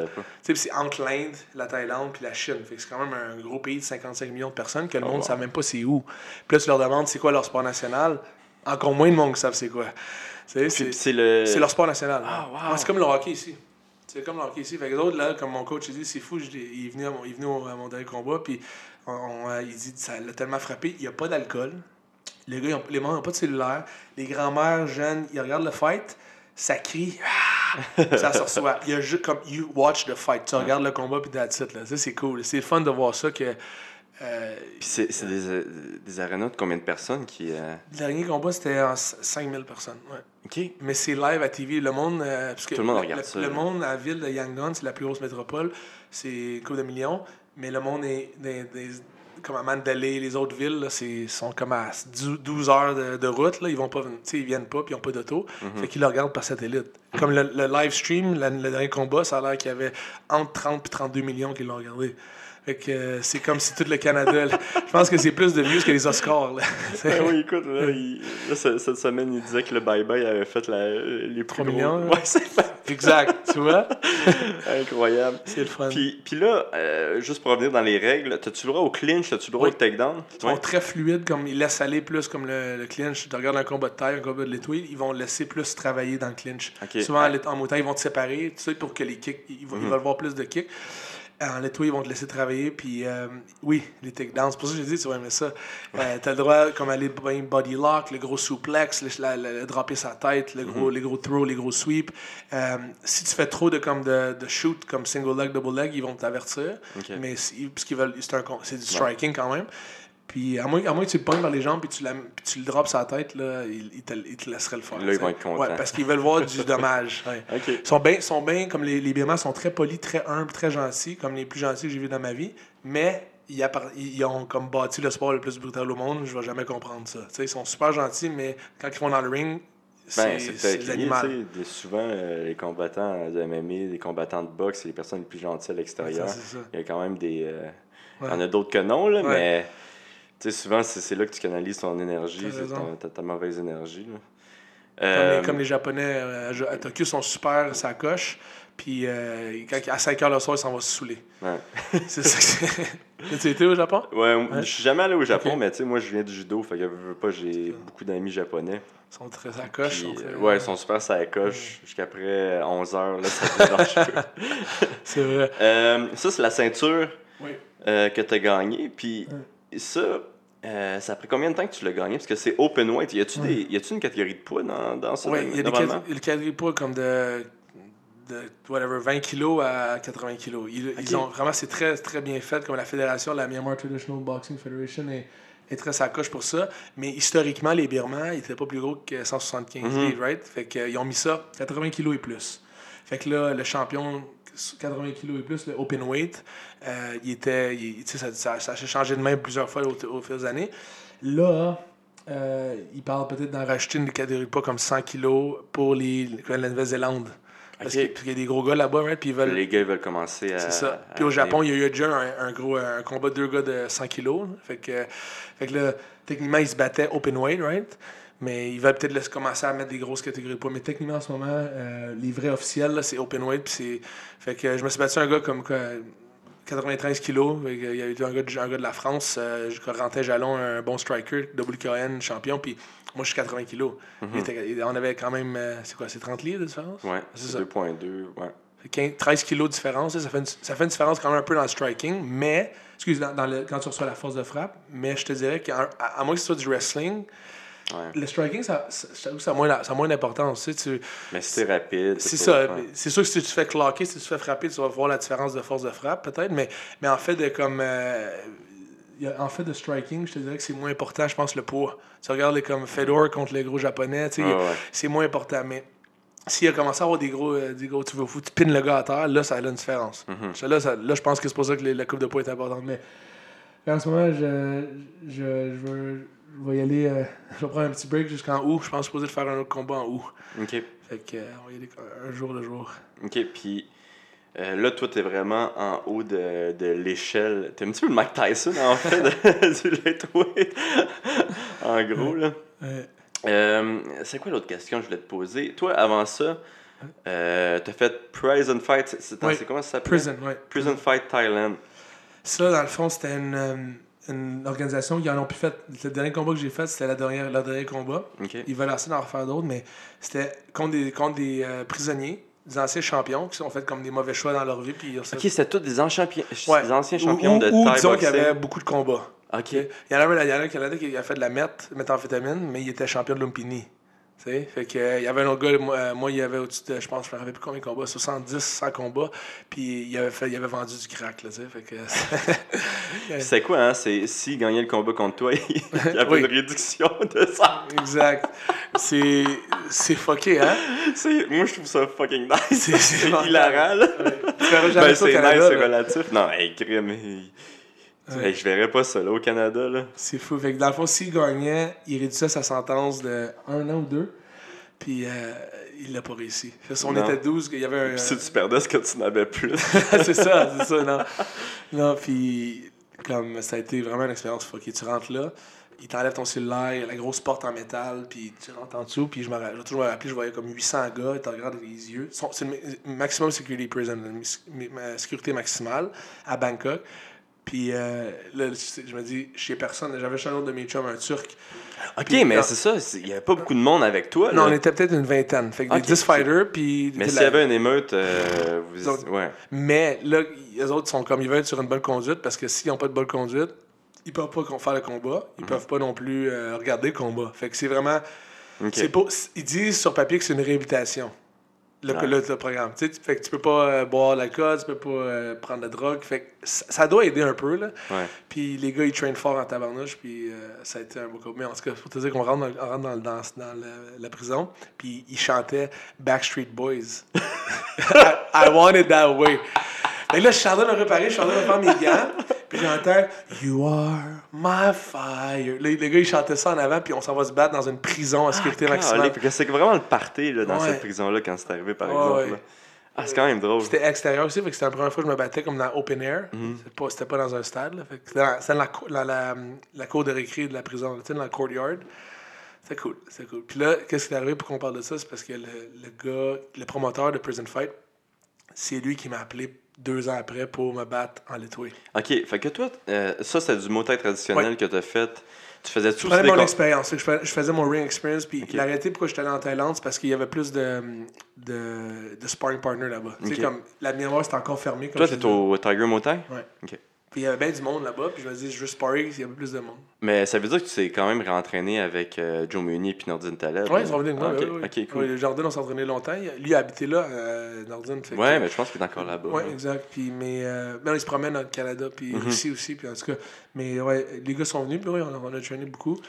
c'est entre l'Inde, la Thaïlande puis la Chine. Fait que c'est quand même un gros pays de 55 millions de personnes que le monde ne wow. sait même pas c'est où. Puis là, tu leur demandes c'est quoi leur sport national? Encore moins de monde savent c'est quoi. C'est c'est le. c'est leur sport national. Ah, wow. Ouais, c'est comme le hockey ici. C'est comme le hockey ici. Fait que les autres, là, comme mon coach, il dit, c'est fou, je il est venu à mon, il est venu au- à mon dernier combat, puis on- on, euh, il dit, ça l'a tellement frappé, il n'y a pas d'alcool. Les gars, ont, les gens n'ont pas de cellulaire. Les grands-mères jeunes, ils regardent le fight, ça crie, Ah! ça se reçoit. Il y a juste comme, you watch the fight. Tu regardes le combat, puis that's it, là. Ça, c'est cool. C'est fun de voir ça que. euh, c'est des, euh, des arénas de combien de personnes qui. euh, le dernier combat, c'était en 5000 personnes. Ouais. Ok. Mais c'est live à TV. Le monde. euh, parce que Tout le monde le, regarde le- ça, Le monde à la ville de Yangon, c'est la plus grosse métropole. C'est couple de millions. Mais le monde est. Des- comme à Mandalay, les autres villes, là, c'est, sont comme à 12 12 heures de, de route. Là. Ils vont pas, ils viennent pas puis ils n'ont pas d'auto. Mhm. Fait qu'ils le regardent par satellite. Comme le, le live stream, la- le dernier combat, ça a l'air qu'il y avait entre 30 et 32 millions qui l'ont regardé. Fait que euh, c'est comme si tout le Canada. là- je pense que c'est plus de views que les Oscars. Là. Ah oui, écoute, là, il- là, ce- cette semaine, il disait que le bye-bye avait fait la, les plus 3 gros- millions. Ouais, c'est exact. Tu vois? incroyable. C'est le fun. Puis, puis là, euh, juste pour revenir dans les règles, t'as-tu le droit au clinch, t'as-tu le droit Oui. au takedown? Ils sont très fluides, comme ils laissent aller plus comme le, le clinch. Tu regardes un combat de taille, un combat de l'étoile, ils vont laisser plus travailler dans le clinch. Souvent, en en ils vont te séparer, tu sais, pour que les kicks, ils, vont- ils veulent voir plus de kicks. En l'étoile, ils vont te laisser travailler, puis euh, oui, les takedowns. C'est pour ça que j'ai dit, tu vas aimer ça. Euh, T'as le droit, comme aller body lock, le gros suplex, le, la- le- le dropper sa tête, le gros, les gros throws, les gros sweeps. Euh, si tu fais trop de, comme de, de shoot, comme single leg, double leg, ils vont t'avertir. Ok. Mais si- parce qu'ils veulent, c'est un con- c'est du striking quand même. Puis à moins, à moins que tu le pognes par les jambes puis tu, la, puis tu le drops la tête, là, il, il te, il te laisserait le faire. Là, ils vont être contents. Ouais, parce qu'ils veulent voir du dommage. ouais. Ils sont bien, sont bien comme les, les Birmans sont très polis, très humbles, très gentils, comme les plus gentils que j'ai vus dans ma vie. Mais ils, ils ils ont comme bâti le sport le plus brutal au monde. Je vais jamais comprendre ça. Tu sais, ils sont super gentils, mais quand ils vont dans le ring, c'est Ben, c'est l'animal. Souvent, euh, les combattants de MMA, les combattants de boxe, c'est les personnes les plus gentilles à l'extérieur. Il y a quand même des. euh, Il y en a d'autres que non, là, mais. Tu sais, souvent, c'est là que tu canalises ton énergie, ta, ta mauvaise énergie. là. Comme, Euh, les, comme les Japonais euh, à Tokyo sont super ça coche. Puis euh, quand, à 5 h le soir, ils s'en vont se saouler. ouais. C'est ça que. Tu été au Japon? Ouais, je suis jamais allé au Japon, mais tu sais, moi, je viens du judo, fait que veux pas, j'ai beaucoup d'amis japonais. Ils sont très à coche. Puis, ils sont très- euh, ouais, ils sont super ça la coche. Jusqu'après 11 heures, là, ça. C'est vrai. Euh, ça, c'est la ceinture Oui. euh, que tu as gagnée. Puis ça, euh, ça a pris combien de temps que tu l'as gagné? Parce que c'est open weight. Y a-tu a-tu une catégorie de poids dans, dans ça? Oui, il y a des catégories- catégorie poids comme de, de whatever, 20 kilos à 80 kilos. Ils, ils Ok. ont, vraiment, c'est très, très bien fait. Comme la fédération, la Myanmar Traditional Boxing Federation est, est très sacoche pour ça. Mais historiquement, les Birmans, ils étaient pas plus gros que 175 Mhm. livres, right? Fait qu'ils ont mis ça 80 kilos et plus. Fait que là, le champion 80 kilos et plus, le open weight, euh, il était, il- ça, ça, ça a changé de main plusieurs fois au, au fil des années. Là, euh, il parle peut-être d'en rajouter une catégorie de poids comme 100 kilos pour les, la Nouvelle-Zélande. Parce qu'il y a des gros gars là-bas, right? Puis ils veulent. Les gars ils veulent commencer à. C'est ça. Puis au Japon, il y a eu déjà un, un gros un combat de deux gars de 100 kilos. Fait que, fait que là, techniquement, ils se battaient open weight, right? Mais il va peut-être laisser commencer à mettre des grosses catégories de poids. Mais techniquement, en ce moment, euh, les vrais officiels, c'est open weight. Puis. Fait que je me suis battu un gars comme quoi, 93 kilos. Il y a eu un gars de, un gars de la France, euh, Jalon, un bon striker, WKN champion. Puis moi, je suis 80 kilos. Il était- il- on avait quand même, euh, c'est quoi, c'est 30 livres de différence? Ouais, C'est ça. 2.2, ouais. Fait 15 13 kilos de différence, ça fait, une, ça fait une différence quand même un peu dans le striking, mais, excuse, dans, dans le, quand tu reçois la force de frappe, mais je te dirais qu'à à, moins que ce soit du wrestling, Ouais. le striking, ça, ça, a moins, ça a moins d'importance. Tu sais, tu- Mais si c'est rapide. c'est ça. C'est sûr que si tu te fais clocker, si tu te fais frapper, tu vas voir la différence de force de frappe, peut-être, mais, mais en fait, de comme. euh, en fait, de striking, je te dirais que c'est moins important, je pense, le poids. Tu regardes les comme Fedor contre les gros japonais, tu sais, Ouais, ouais. c'est moins important. Mais s'il a commencé à avoir des gros, euh, des gros tu veux, que tu pines le gars à terre, là, ça a une différence. Mhm. Là, ça- là, je pense que c'est pour ça que les- la coupe de poids est importante. Mais en ce moment, je, je, je, veux- je vais y aller. euh, je vais prendre un petit break jusqu'en août. Je pense supposé de faire un autre combat en août. Ok. Fait que, euh, on va y aller un jour le jour. Ok, puis euh, là, toi, t'es vraiment en haut de, de l'échelle. T'es un petit peu le Mike Tyson, en fait, du lightweight. en gros, là. Euh, Euh, c'est quoi l'autre question que je voulais te poser? Toi, avant ça, euh, t'as fait Prison Fight. C'est, Oui. comment ça s'appelle? prison, ouais. Prison Fight Thailand. Ça, dans le fond, c'était une, euh, une organisation qui en ont pu fait. Le dernier combat que j'ai fait, c'était la dernière, le dernier combat. Ok. Ils veulent d'en refaire d'autres, mais c'était contre des, contre des euh, prisonniers, des anciens champions qui ont fait comme des mauvais choix dans leur vie. Puis Ok, c'était tous des, anciens champions- Ouais. des anciens Ou- champions ou, de ou disons qu'il y avait beaucoup de combats. Ok. Il y en a un, il y en a un Canadien qui a fait de la meth, méthamphétamine, mais il était champion de Lumpini. Fait que, euh, il y avait un autre gars, moi, euh, moi, il y avait au-dessus de, je pense, je me rappelle plus combien de combats, 70, 100 combats, puis il avait, fait, il avait vendu du crack, là, tu sais, C'est quoi, hein? C'est s'il gagnait le combat contre toi, il y avait Oui. une réduction de ça. exact. C'est, c'est fucké, hein? C'est- Moi, je trouve ça fucking nice. C'est- hilarant, là. Tu Ben, c'est Canada, nice, c'est relatif. Non, hey, crime, hey. Ouais. Hey, je verrais pas ça, là, au Canada, là. C'est fou. Fait que dans le fond, s'il gagnait, il réduisait sa sentence de un an ou deux, puis euh, il l'a pas réussi. Fait on Non. était 12, il y avait un... Puis si tu perdais ce que tu n'avais plus. c'est ça, c'est ça, non. Non, puis comme ça a été vraiment une expérience fuckée. Tu rentres là, il t'enlève ton cellulaire, il y a la grosse porte en métal, puis tu rentres en dessous, puis je me ra- je vais toujours me rappeler, je voyais comme 800 gars, ils te regardent les yeux. C'est le ma- maximum security prison, la sécurité maximale à Bangkok. Puis euh, là, je me dis, chez personne, j'avais chez un autre de mes chums, un turc. ok, Puis, mais c'est ça, il y avait pas beaucoup de monde avec toi, là. Non, on était peut-être une vingtaine. Fait que des 10 ok. fighters, puis. Mais s'il la- y avait une émeute, euh, vous... Donc- ouais. Mais là, les autres sont comme ils veulent être sur une bonne conduite parce que s'ils n'ont pas de bonne conduite, ils peuvent pas faire le combat. Ils peuvent pas non plus euh, regarder le combat. Fait que c'est vraiment. Pas- ils disent sur papier que c'est une réhabilitation. Le, le- le programme. Tu fait que tu peux pas euh, boire l'alcool, tu peux pas euh, prendre de la drogue. Fait que ça, ça doit aider un peu. Là. Ouais. Puis les gars, ils traînent fort en tabarnouche. Puis euh, ça a été un beau coup. Mais en tout cas, faut te dire qu'on rentre dans, rentre dans, dans, dans le- la prison. Puis ils chantaient Backstreet Boys. I, I want it that way. Que là, je suis en train de me réparer, je suis en train de faire mes gants. Puis j'entends You are my fire. Les, les gars, ils chantaient ça en avant. Puis on s'en va se battre dans une prison à sécurité maximale. Fait que c'est vraiment le party là, dans Ouais. cette prison-là quand c'est arrivé, par Ouais, exemple. ouais. là. Ah, c'est quand même drôle. C'était extérieur aussi, fait que c'était la première fois que je me battais comme dans open air. C'était pas, c'était pas dans un stade. Là. C'était dans, la, la, la, la cour de récré de la prison, tu sais, dans le courtyard. C'était cool, c'était cool. Puis là, qu'est-ce qui est arrivé pour qu'on parle de ça? C'est parce que le, le gars, le promoteur de Prison Fight, c'est lui qui m'a appelé deux ans après pour me battre en Litouanie. Ok, fait que toi, euh, ça, c'est du mot traditionnel Ouais. que tu as fait. Tu faisais tout Je des mon expérience. Je fais- je faisais mon ring experience. Puis Ok. la réalité pourquoi je suis allé en Thaïlande, c'est parce qu'il y avait plus de, de, de sparring partner là-bas. Tu sais, comme la mémoire, c'était encore fermé. Comme Toi, t'es au Tiger Muay Thai? Ouais. Ok. Puis il y avait bien du monde là-bas, puis je me dis, je veux sparring s'il y avait plus de monde. Mais ça veut dire que tu t'es quand même réentraîné avec euh, Joe Meunier et Nordine Taleb. Ouais, ils sont venus avec moi. Ah, ok, ouais, ouais. ok, cool. Ouais, Jardin, on s'est entraîné longtemps. Lui a habité là, euh, Nordine. fait que- Ouais, mais je pense qu'il est encore là-bas. Ouais, exact. Puis, mais, euh, mais il se promène dans le Canada, puis Mhm. Russie aussi. Puis en tout cas, mais ouais, les gars sont venus, puis on on a traîné beaucoup.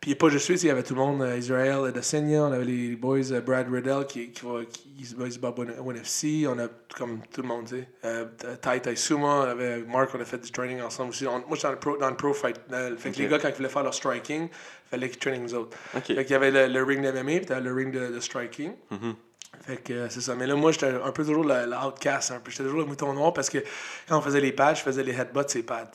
Puis pas juste lui, il y avait tout le monde, euh, Israël, Adesanya, on avait les boys, euh, Brad Riddell qui, qui, va, qui se bat- au NFC, on a comme tout le monde, sais. Euh, Tai Tai Suma, on avait Mark, on a fait du training ensemble aussi. On- moi, j'étais dans le pro, dans le pro fight. euh, fait que les gars, quand ils voulaient faire leur striking, il fallait qu'ils traînent nous autres. Ok. Fait qu'il y avait le, le ring de MMA, puis le ring de, de striking. Mhm. Fait que c'est ça. Mais là, moi, j'étais un peu toujours le, le outcast. Un peu. J'étais toujours le mouton noir parce que quand on faisait les pads, je faisais les headbutts, ces pads.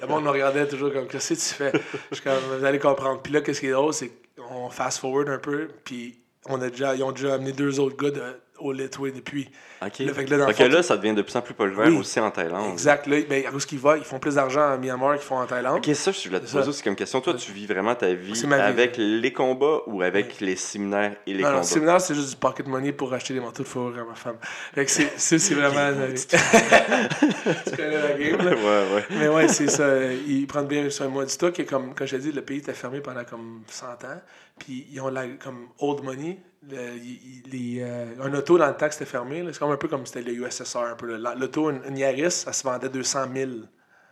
le monde me regardait toujours comme, qu'est-ce que tu fais? Je suis comme, vous allez comprendre. Puis là, qu'est-ce qui est drôle, c'est qu'on fast forward un peu. Puis on a déjà, ils ont déjà amené deux autres gars au Litway depuis. OK. Là, fait que là, dans le Ok, fond, là, ça devient de plus en plus populaire Oui. aussi en Thaïlande. Exact. Là, ben, où est-ce qu'ils vont? Ils font plus d'argent à Myanmar qu'ils font en Thaïlande. Ok, ça, je voulais te C'est poser ça. c'est comme question. Toi, tu vis vraiment ta vie avec les combats ou avec les séminaires et les non, non, combats? le séminaire, c'est juste du pocket money pour acheter des manteaux de fourrure à ma femme. Fait que c'est, c'est, c'est vraiment. tu connais la game, là? ouais, ouais. Mais ouais, c'est ça. Ils prennent bien soin de moi. Dis-toi que, comme, comme je t'ai dit, le pays était fermé pendant comme 100 ans. Puis ils ont la, comme old money. Le- les, euh, un auto dans le temps c'était fermé, c'est comme un peu comme c'était le USSR. Un peu, là. L'auto, une, une Yaris, ça se vendait 200 000.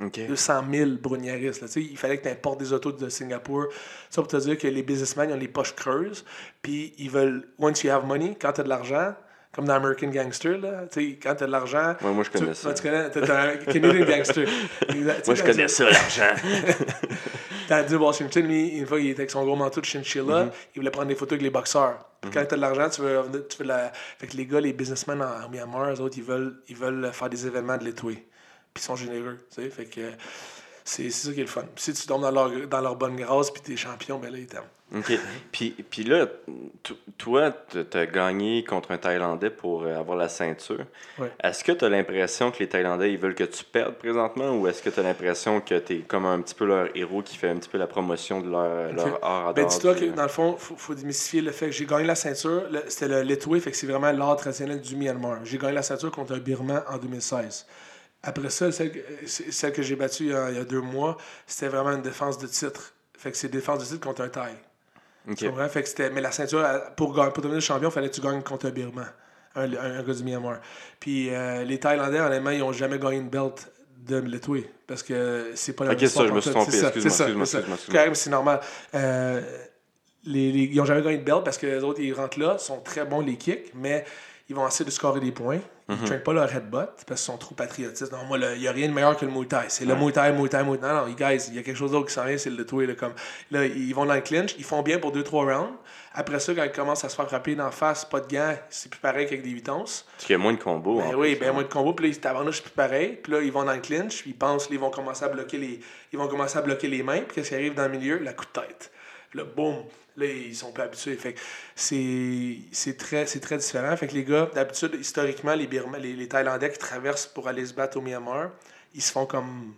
Ok. 200 000 pour une Yaris. Là. Il fallait que tu importes des autos de Singapour. Ça pour te dire que les businessmen ils ont les poches creuses. Puis ils veulent, once you have money, quand tu as de l'argent, comme dans American Gangster, là, tu sais, quand tu as de l'argent. Ouais, moi, je connais tu, ça. tu connais, t'as- t'as un Canadian Gangster. Moi, je connais ça, l'argent. Dit Washington, lui, une fois, il était avec son gros manteau de chinchilla, il voulait prendre des photos avec les boxeurs. Puis quand t'as de l'argent, tu veux, tu veux la... Fait que les gars, les businessmen en, Myanmar, eux autres, ils veulent, ils veulent faire des événements de l'étoué. Puis ils sont généreux, tu sais. Fait que c'est c'est ça qui est le fun. Puis si tu tombes dans leur, dans leur bonne grâce, puis t'es champion, ben là, ils t'aiment. OK. Puis, puis là, toi, tu as gagné contre un Thaïlandais pour euh, avoir la ceinture. Ouais. Est-ce que tu as l'impression que les Thaïlandais, ils veulent que tu perdes présentement ou est-ce que tu as l'impression que tu es comme un petit peu leur héros qui fait un petit peu la promotion de leur, leur art à Ben, dis-toi du- que dans le fond, faut, faut démystifier le fait que j'ai gagné la ceinture. C'était le l'étoué, fait que c'est vraiment l'art traditionnel du Myanmar. J'ai gagné la ceinture contre un Birman en 2016. Après ça, celle que, celle que j'ai battue il y, a, il y a deux mois, c'était vraiment une défense de titre. Fait que c'est défense de titre contre un Thaï. OK. Tu comprends? Fait que mais la ceinture, pour, pour devenir champion, il fallait que tu gagnes contre un Birman, un, un, un gars du Myanmar. Puis euh, les Thaïlandais, honnêtement, ils n'ont jamais gagné une belt de l'étoué. Parce que c'est pas la Ok, même ça, je me suis trompé. Excuse-moi, excuse-moi, mais c'est normal. Euh, les, les- ils n'ont jamais gagné de belt parce que les autres, ils rentrent là, sont très bons les kicks, mais ils vont essayer de scorer des points. Ils Mhm. ne traînent pas leur headbutt parce qu'ils sont trop patriotistes. Non, moi, il n'y a rien de meilleur que le Muay Thai. C'est le Muay Thai, Muay Thai, Muay Thai. Non, non, guys, il y a quelque chose d'autre qui s'en vient, c'est le toué. Là, comme, là, ils vont dans le clinch, ils font bien pour 2-3 rounds. Après ça, quand ils commencent à se faire frapper d'en face, pas de gants, c'est plus pareil qu'avec des 8 onces. Parce qu'il y a moins de combos. Ben en oui, plus, ben hein. moins de combo, puis là, ils tabarnouchent plus pareil. Puis là, ils vont dans le clinch, ils pensent qu'ils vont commencer à bloquer les. Ils vont commencer à bloquer les mains, puis qu'est-ce qui arrive dans le milieu? La coup de tête. Puis là, boum! Là, ils sont pas habitués. Fait c'est très, très différent. Fait que les gars, d'habitude, historiquement, les, Birma- les, les Thaïlandais qui traversent pour aller se battre au Myanmar, ils se font comme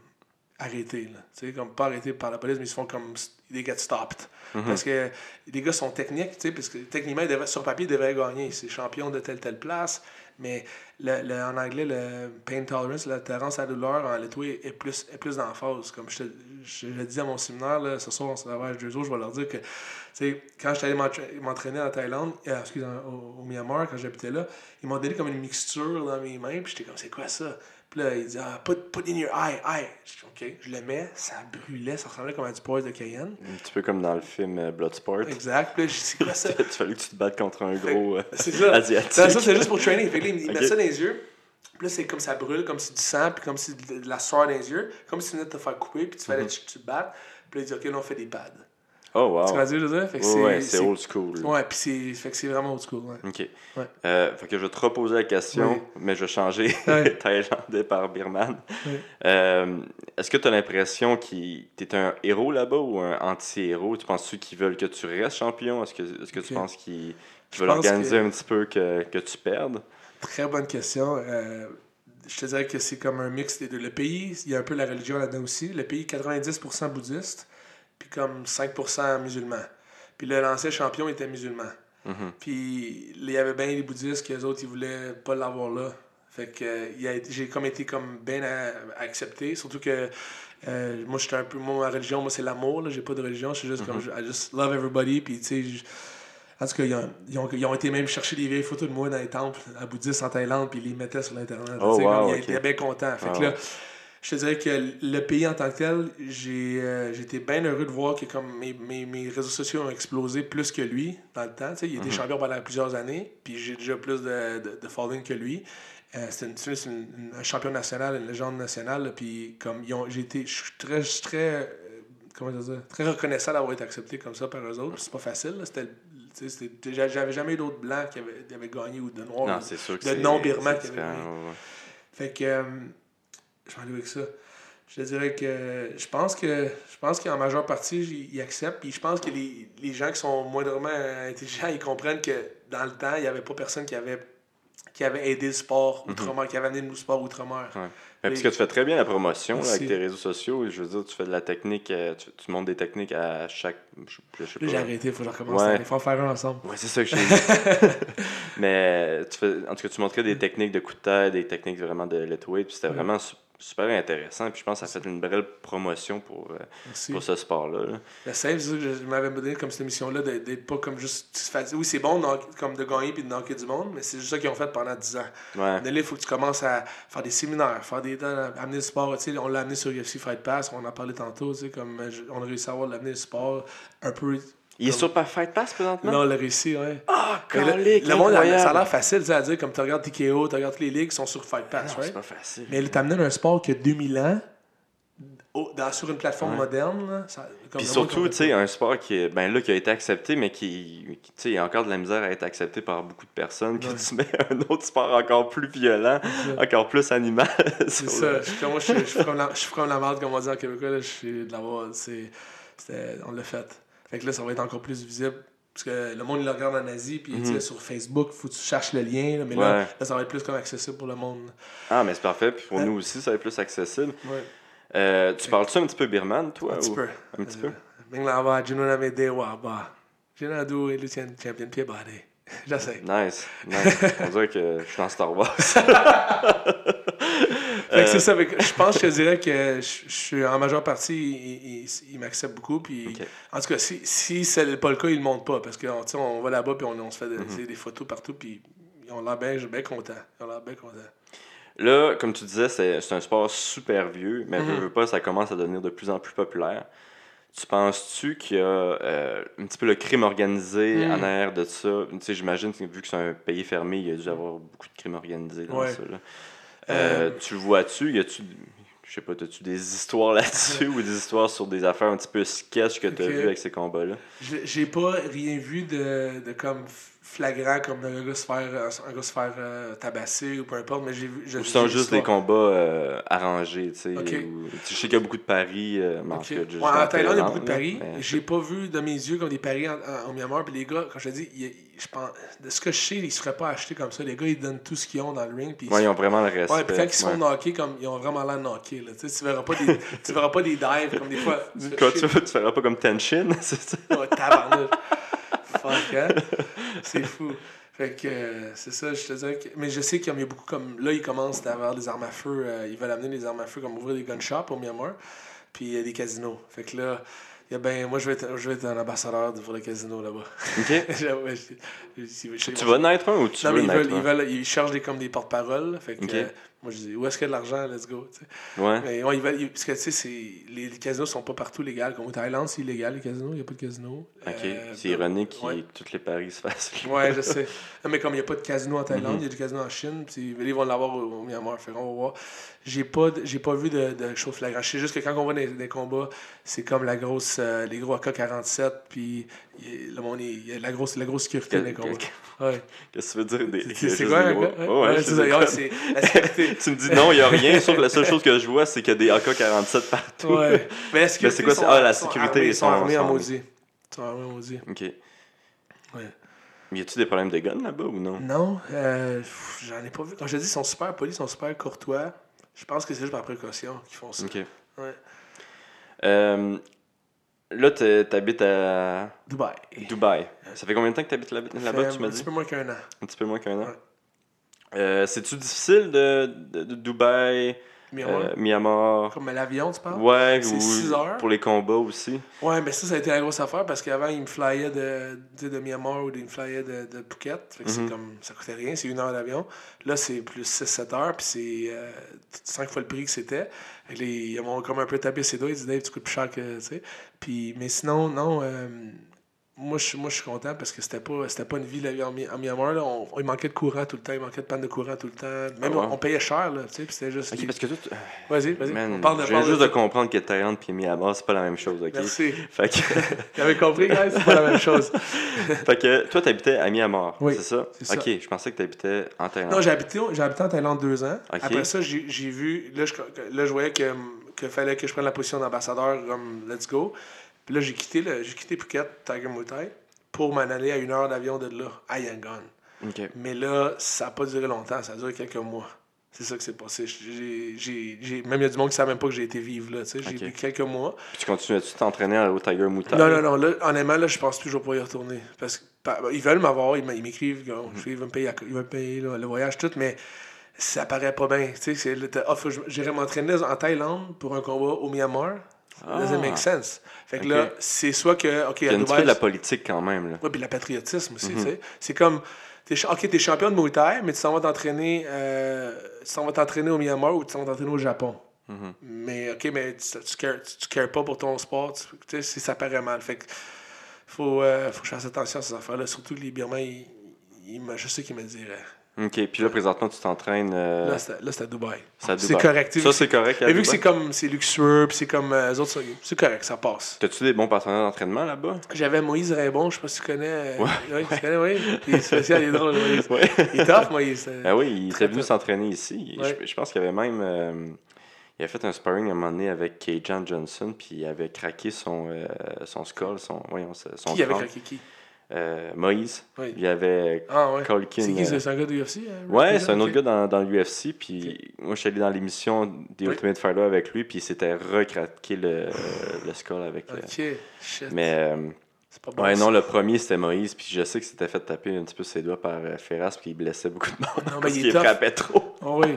arrêter. Là. Tu sais, comme pas arrêter par la police, mais ils se font comme des get stopped. Parce que les gars sont techniques, tu sais, parce que techniquement, ils devraient- sur papier, ils devraient gagner. C'est champion de telle telle place. Mais le, le- en anglais, le pain tolerance, la tolérance à la douleur en letoué est plus, est plus d'emphase. Comme je, te, je, le dis à mon séminaire, là, ce soir, on se travaille deux jours, je vais leur dire que, quand j'étais allé m'entra- m'entraîner en Thaïlande, euh, excuse, en- au, au Myanmar, quand j'habitais là, ils m'ont donné comme une mixture dans mes mains, puis j'étais comme, c'est quoi ça? Puis là, il dit, ah, put, put in your eye, eye. Je dis, OK, je le mets, ça brûlait, ça ressemblait comme à du poivre de Cayenne. Un petit peu comme dans le film euh, Bloodsport. Exact. Puis là, je dis, quoi ça? Il fallait que tu te battes contre un gros euh, C'est ça. asiatique. Ça, ça, c'est juste pour training. Fait que là, il met ça dans les yeux. Puis là, c'est comme ça brûle, comme si du sang, puis comme si de, de la sueur dans les yeux, comme si tu venais de te faire couper, puis tu fallait que tu, tu te battes. Puis là, il dit, OK, là, on fait des pads. Oh, wow. Tu je veux dire? Fait que Ouais, ouais, c'est old school. Ouais, puis c'est, fait que c'est vraiment old school. Ouais. OK. Ouais. Euh, fait que je vais te reposer la question, Oui. mais je vais changer Ouais. Thaïlandais par Birman. Oui. Euh, Est-ce que tu as l'impression que tu es un héros là-bas ou un anti-héros? Tu penses-tu qu'ils veulent que tu restes champion? Est-ce que, est que tu penses qu'ils veulent pense organiser que- un petit peu que, que tu perdes? Très bonne question. Euh, je te dirais que c'est comme un mix des deux. Le pays, il y a un peu la religion là-dedans aussi. Le pays, 90% bouddhiste, puis comme 5% musulman. Puis le l'ancien champion était musulman. Mhm. Puis il y avait bien les bouddhistes que les autres, ils voulaient pas l'avoir là. Fait que euh, j'ai comme été comme bien accepté. Surtout que euh, moi, j'étais un peu. Moi, ma religion, moi, c'est l'amour. là. J'ai pas de religion. Je suis juste comme. I just love everybody. Puis, tu sais. En tout cas, ils ont, ils, ont, ils ont été même chercher des vieilles photos de moi dans les temples à bouddhistes en Thaïlande, puis ils les mettaient sur l'Internet. Oh, Tu sais, comme wow, ils étaient bien contents. Fait Ah, que là, ouais. Je te dirais que le pays en tant que tel, j'ai euh, j'étais bien heureux de voir que comme mes, mes, mes réseaux sociaux ont explosé plus que lui dans le temps. Il Mhm. était champion pendant plusieurs années, puis j'ai déjà plus de, de, de following que lui. Euh, c'est un champion national, une légende nationale. Puis comme ils ont, j'ai été, je suis très, très, euh, comment dire, très reconnaissant d'avoir été accepté comme ça par eux autres. C'est pas facile. J'avais jamais eu d'autres blancs qui avaient, qui avaient gagné ou de noirs. Non, c'est sûr que de c'est. non-birman c'est qui ouais, ouais. Fait que. euh, je vais aller avec ça. Je te dirais que je pense que je pense qu'en majeure partie, ils acceptent. Puis je pense que les, les gens qui sont moindrement intelligents, ils comprennent que dans le temps, il n'y avait pas personne qui avait qui avait aidé le sport outre-mer, qui avait amené le sport outre-mer. Mhm. Ouais. Mais parce que tu fais très bien la promotion là, avec tes réseaux sociaux. Je veux dire, tu fais de la technique, euh, tu, tu montes des techniques à chaque. Je, je sais pas. j'ai arrêté, il faut que je recommence. Ouais. Il faut en faire un ensemble. Ouais, c'est ça que je dit. Mais tu fais, en tout cas, tu montrais des techniques de coup de tête, des techniques vraiment de let weight, puis c'était Ouais. vraiment su- super intéressant. Puis je pense que ça a fait une belle promotion pour, euh, pour ce sport-là. là. Le save, c'est ça que je, je m'avais donné comme cette émission-là, de- d'être pas comme juste. Oui, c'est bon de comme de gagner puis de knocker du monde, mais c'est juste ça qu'ils ont fait pendant 10 ans. Ouais. Mais là, il faut que tu commences à faire des séminaires, faire des amener le sport. On l'a amené sur UFC Fight Pass, on en parlait tantôt, comme euh, on a réussi à avoir l'amener le sport un peu. Il est Comme- sur Fight Pass présentement? Là, on l'a réussi, ouais. Ah, là, calique, le monde, incroyable. ça a l'air facile à dire, comme tu regardes TKO, tu regardes toutes les ligues, ils sont sur Fight Ah Pass, non, right? c'est pas facile. Mais là, t'amener un sport qui a 2000 ans, au- dans, sur une plateforme Ouais. moderne, là, ça, comme Puis le surtout, tu sais, un sport qui, est, ben là, qui a été accepté, mais qui, qui tu sais, il y a encore de la misère à être accepté par beaucoup de personnes, que Ouais. tu mets un autre sport encore plus violent, encore plus animal. C'est ça. le- Je suis comme, moi, je suis- comme la, je suis comme la marde, comme on dit en québécois. Là, je suis de l'avoir. c'est- On l'a fait. Fait que là, ça va être encore plus visible. Parce que le monde, il le regarde en Asie. Puis, sais, Mhm. sur Facebook, faut que tu cherches le lien. là, mais là, Ouais. là, ça va être plus comme accessible pour le monde. Ah, mais c'est parfait. Puis pour Ouais. nous aussi, ça va être plus accessible. Ouais. Euh, tu parles-tu un petit peu birman, toi? Un petit ou- peu. Un petit peu? Piebade. J'essaie. Nice, nice. On dirait que je suis dans Star Wars. C'est ça. fait que je pense que je dirais que je, je suis en majeure partie, il, il, il m'accepte beaucoup. Puis. En tout cas, si, si c'est pas le cas, il ne le montre pas. Parce qu'on on va là-bas puis on, on se fait des, Mhm. des photos partout. Puis ils ont l'air bien ont l'air bien contents. Là, comme tu disais, c'est c'est un sport super vieux, mais Mhm. veux, veux pas, ça commence à devenir de plus en plus populaire. Tu penses-tu qu'il y a euh, un petit peu le crime organisé Mhm. en arrière de ça? Tu sais, j'imagine que vu que c'est un pays fermé, il y a dû avoir beaucoup de crimes organisés dans Ouais. ça. là. Euh, Tu vois-tu? Y a-tu, je sais pas, as-tu des histoires là-dessus ou des histoires sur des affaires un petit peu sketch que tu as vues avec ces combats-là? J'ai j'ai pas rien vu de, de comme flagrant, comme un gars se faire, un gars se faire euh, tabasser ou peu importe. Mais j'ai vu. Ou j'ai juste des combats euh, arrangés, tu sais? Ok. ou- tu sais, Je sais qu'il y a beaucoup de paris, euh, en Ouais, en Thaïlande, il y a beaucoup de paris. mais- J'ai pas vu de mes yeux comme des paris en, en, en Myanmar. Puis les gars, quand je te dis, je pense, de ce que je sais, ils se feraient pas acheter comme ça. Les gars, ils donnent tout ce qu'ils ont dans le ring. Puis Ouais, ils ont vraiment le respect. Ouais, puis quand ils se font knocker, comme, ils ont vraiment l'air knockés. Là. Tu verras pas des, tu verras pas des dives comme des fois. Quoi, tu, tu feras pas comme Tenshin, c'est ça? Ouais, tabarnouche. Fuck, hein? C'est fou. Fait que euh, c'est ça, je te dirais que. Mais je sais qu'il y a beaucoup comme. Là, ils commencent à avoir des armes à feu. euh, ils veulent amener des armes à feu, comme ouvrir des gun shops au Myanmar. Puis il y a des casinos. Fait que là, il y a ben, moi, je vais être, je vais être un ambassadeur pour le casino là-bas. Ok. Je- je- Tu vas naître un ou tu non, veux mais ils naître veulent, ils, un? veulent, ils cherchent des, comme des porte-paroles. Fait que, Ok. euh, moi, je dis, où est-ce qu'il y a de l'argent? Let's go. Ouais. Mais ils veulent, ils- parce que tu sais, les, les casinos sont pas partout légaux. Comme au Thaïlande, c'est illégal les casinos. Il n'y a pas de casino. Ok. Euh, c'est ironique ouais. que tous les paris se fassent. Ouais, je sais. Non, mais comme il n'y a pas de casino en Thaïlande, Mhm. il y a du casino en Chine, puis ils vont l'avoir au, au Myanmar. Fait qu'on va voir. J'ai pas, pas vu de, de choses flagrantes. Je sais juste que quand on va les, dans les combats, c'est comme la grosse, euh, les gros AK-47, puis y le monde, il y a la grosse, la grosse sécurité les combats. Ouais. Qu'est-ce que tu veux dire? Des, C'est- quoi, des? Ouais, c'est la sécurité. Tu me dis non, il n'y a rien, sauf que la seule chose que je vois, c'est qu'il y a des AK-47 partout. Ouais. Mais la sécurité. c'est quoi, sont- c'est- ah, la sécurité, ils sont armés en maudit. Ils sont armés en maudit. Ok. Ouais. Mais y a-tu des problèmes de guns là-bas ou non? Non, euh, j'en ai pas vu. Comme je te dis, ils sont super polis, ils sont super courtois. Je pense que c'est juste par précaution qu'ils font ça. Ok. Ouais. Euh, là, t'es- t'habites à Dubaï. Dubaï. Ça fait combien de temps que t'habites là- là-bas, tu m'as Un dit? petit peu moins qu'un an. Un petit peu moins qu'un an? Ouais. Euh, C'est-tu difficile de, de, de Dubaï, Mais euh. Myanmar? Comme l'avion, tu parles? Ouais, C'est ou six heures. pour les combats aussi. Ouais, mais ça, ça a été la grosse affaire parce qu'avant, ils me flyaient de, de Myanmar ou ils me flyaient de, de Phuket. Fait que Mhm. c'est comme, ça coûtait rien, c'est une heure d'avion. Là, c'est plus 6-7 heures, puis c'est euh, cinq fois le prix que c'était. Ils m'ont comme un peu tapé ses doigts, ils disent Dave, tu coûtes plus cher que, tu sais. Puis, mais sinon, non, euh, moi, je, moi, je suis content parce que c'était pas, c'était pas une vie la vie en, en Myanmar. Là. On- il manquait de courant tout le temps, il manquait de panne de courant tout le temps. Même Ah ouais? on, on payait cher, là, tu sais, puis c'était juste. Parce que Vas-y, vas-y. on parle de je viens juste de comprendre que Thaïlande puis Myanmar, c'est pas la même chose, ok? Merci. Fait que, T'avais compris, guys? C'est pas la même chose. fait que toi, t'habitais à Myanmar, Oui, c'est ça? Ok, je pensais que t'habitais en Thaïlande. Non, j'ai habité, en Thaïlande deux ans. Après ça, j'ai j'ai vu. Là je, là, je voyais que, que fallait que je prenne la position d'ambassadeur, comme let's go. Puis là, j'ai quitté, le- j'ai quitté Phuket, Tiger Muay Thai, pour m'en aller à une heure d'avion de là, à Yangon. Mais là, ça n'a pas duré longtemps, ça a duré quelques mois. C'est ça que c'est passé. J'ai, j'ai, j'ai- même il y a du monde qui ne savait même pas que j'ai été vivre là. J'ai Ok. vécu quelques mois. Puis tu continuais-tu t'entraîner au Tiger Muay Thai? Non, non, non. Là, honnêtement, là, je pense toujours pas y retourner. Parce que pa- ils veulent m'avoir, ils m'écrivent, Mhm. ils veulent me payer, ils veulent me payer là, le voyage, tout, mais ça paraît pas bien. Tu sais, c'est- là, t'as- faut que je- j'irais m'entraîner en Thaïlande pour un combat au Myanmar. Doesn't Ah. make sense. Fait que là, c'est soit que, OK, Il y à a petit peu de la politique quand même, là. Ouais, puis le patriotisme aussi, Mhm. tu sais. C'est comme, ok, t'es champion de Muay Thai, mais tu s'en vas t'entraîner, euh, t'entraîner au Myanmar ou tu s'en vas t'entraîner au Japon. Mhm. Mais, ok, mais tu, tu, cares, tu, tu cares pas pour ton sport, tu sais, ça paraît mal. Fait que, faut, euh, faut que je fasse attention à ces affaires-là. Surtout que les Birmans, ils, ils je sais qu'ils me diraient. Ok, puis là, présentement, tu t'entraînes. euh, Là, c'est, c'est à Dubaï. c'est à correct. Ça, c'est correct. à Mais vu que c'est comme, c'est luxueux, puis c'est comme, euh, eux autres, c'est- correct, ça passe. T'as-tu des bons partenaires d'entraînement là-bas? J'avais Moïse Raybon, je sais pas si tu connais. euh, Ouais. oui, tu connais, oui. Il est spécial, il est drôle, Moïse. Ouais. Il est tough, Moïse. Ah oui, il était venu s'entraîner ici. Ouais. Je, je pense qu'il avait même. euh, il a fait un sparring à un moment donné avec Kajan Johnson, puis il avait craqué son, euh, son skull, son, voyons, son Qui avait craqué qui? Euh, Moïse. Oui. Il y avait Ah ouais. Colkin. C'est qui? euh, c'est un gars de UFC hein, Ouais, c'est un autre gars dans, dans l'UFC. Puis moi, je suis allé dans l'émission des Oui. Ultimate Fighter avec lui, puis il s'était recraqué le, le skull avec. euh, Ok, shit. Mais euh, c'est pas bon. ouais, ça. non, le premier c'était Moïse, puis je sais que c'était fait taper un petit peu ses doigts par euh, Ferras, puis il blessait beaucoup de monde. Non, parce qu'il frappait trop. Ah oui.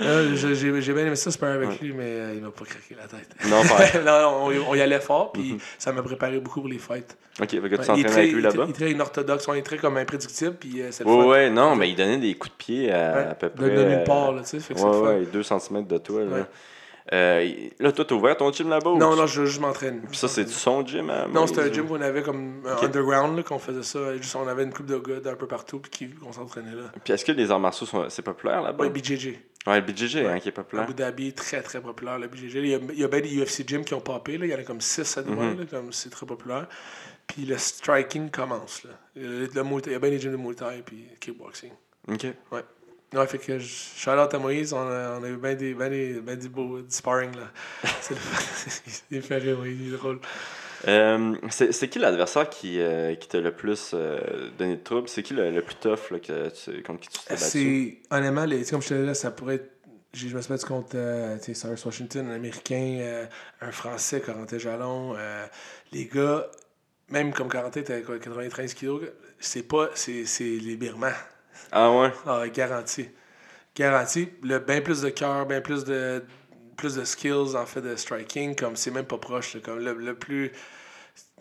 Euh, j'ai bien aimé ça, se parler avec lui, mais euh, il m'a pas craqué la tête. Non, pas. non, on, on y allait fort, puis ça m'a préparé beaucoup pour les fights. Ok, fait que tu Ouais, t'entraînes avec lui là-bas? Il est très inorthodoxe, on est très comme imprédictible, puis euh, c'est le Ouais, ouais, non, mais il donnait des coups de pied à, Ouais, à peu près. de nulle euh, part, là, tu sais, fait que c'est ouais, le fun. ouais, 2 cm de toi. Là, Ouais. Euh, là toi, t'as ouvert ton gym là-bas? ou- Non, non, je, je m'entraîne. Puis ça, c'est son gym à Non, c'était un gym qu'on avait comme euh, Ok. underground, qu'on faisait ça. Juste, on avait une coupe de gars d'un peu partout, puis qu'on s'entraînait là. Puis est-ce que les arts martiaux, sont... c'est populaire là-bas? Ouais, BJJ. Ouais, le BJJ, hein, qui est populaire. Abu Dhabi, très très populaire, le BJJ. Il y a, il y a bien des UFC gyms qui ont popé, là. il y en a comme 6 à Dubaï, là, comme c'est très populaire. Puis le striking commence. Là. Le, le Muay il y a bien des gyms de Muay Thai puis kickboxing. Ok. Ouais, fait que je à Moïse, on a, on a eu bien des, ben des, ben des beaux sparring là. C'est il fait rire, il est drôle. Euh, c'est qui l'adversaire qui, euh, qui t'a le plus euh, donné de troubles? C'est qui le, le plus tough là, que tu, contre qui tu t'es battu? Honnêtement, les, comme je te disais, là, ça pourrait être. Je me suis battu contre euh, Cyrus Washington, un Américain, un Français, Corentin Jalon. les gars, même comme Corentin était quoi, 93 kilos, c'est pas. C'est c'est les Birmans. Ah ouais? Ah, garanti. Garanti. Le bien plus de cœur, bien plus de plus de skills en fait de striking, comme c'est même pas proche. là, comme le, le plus.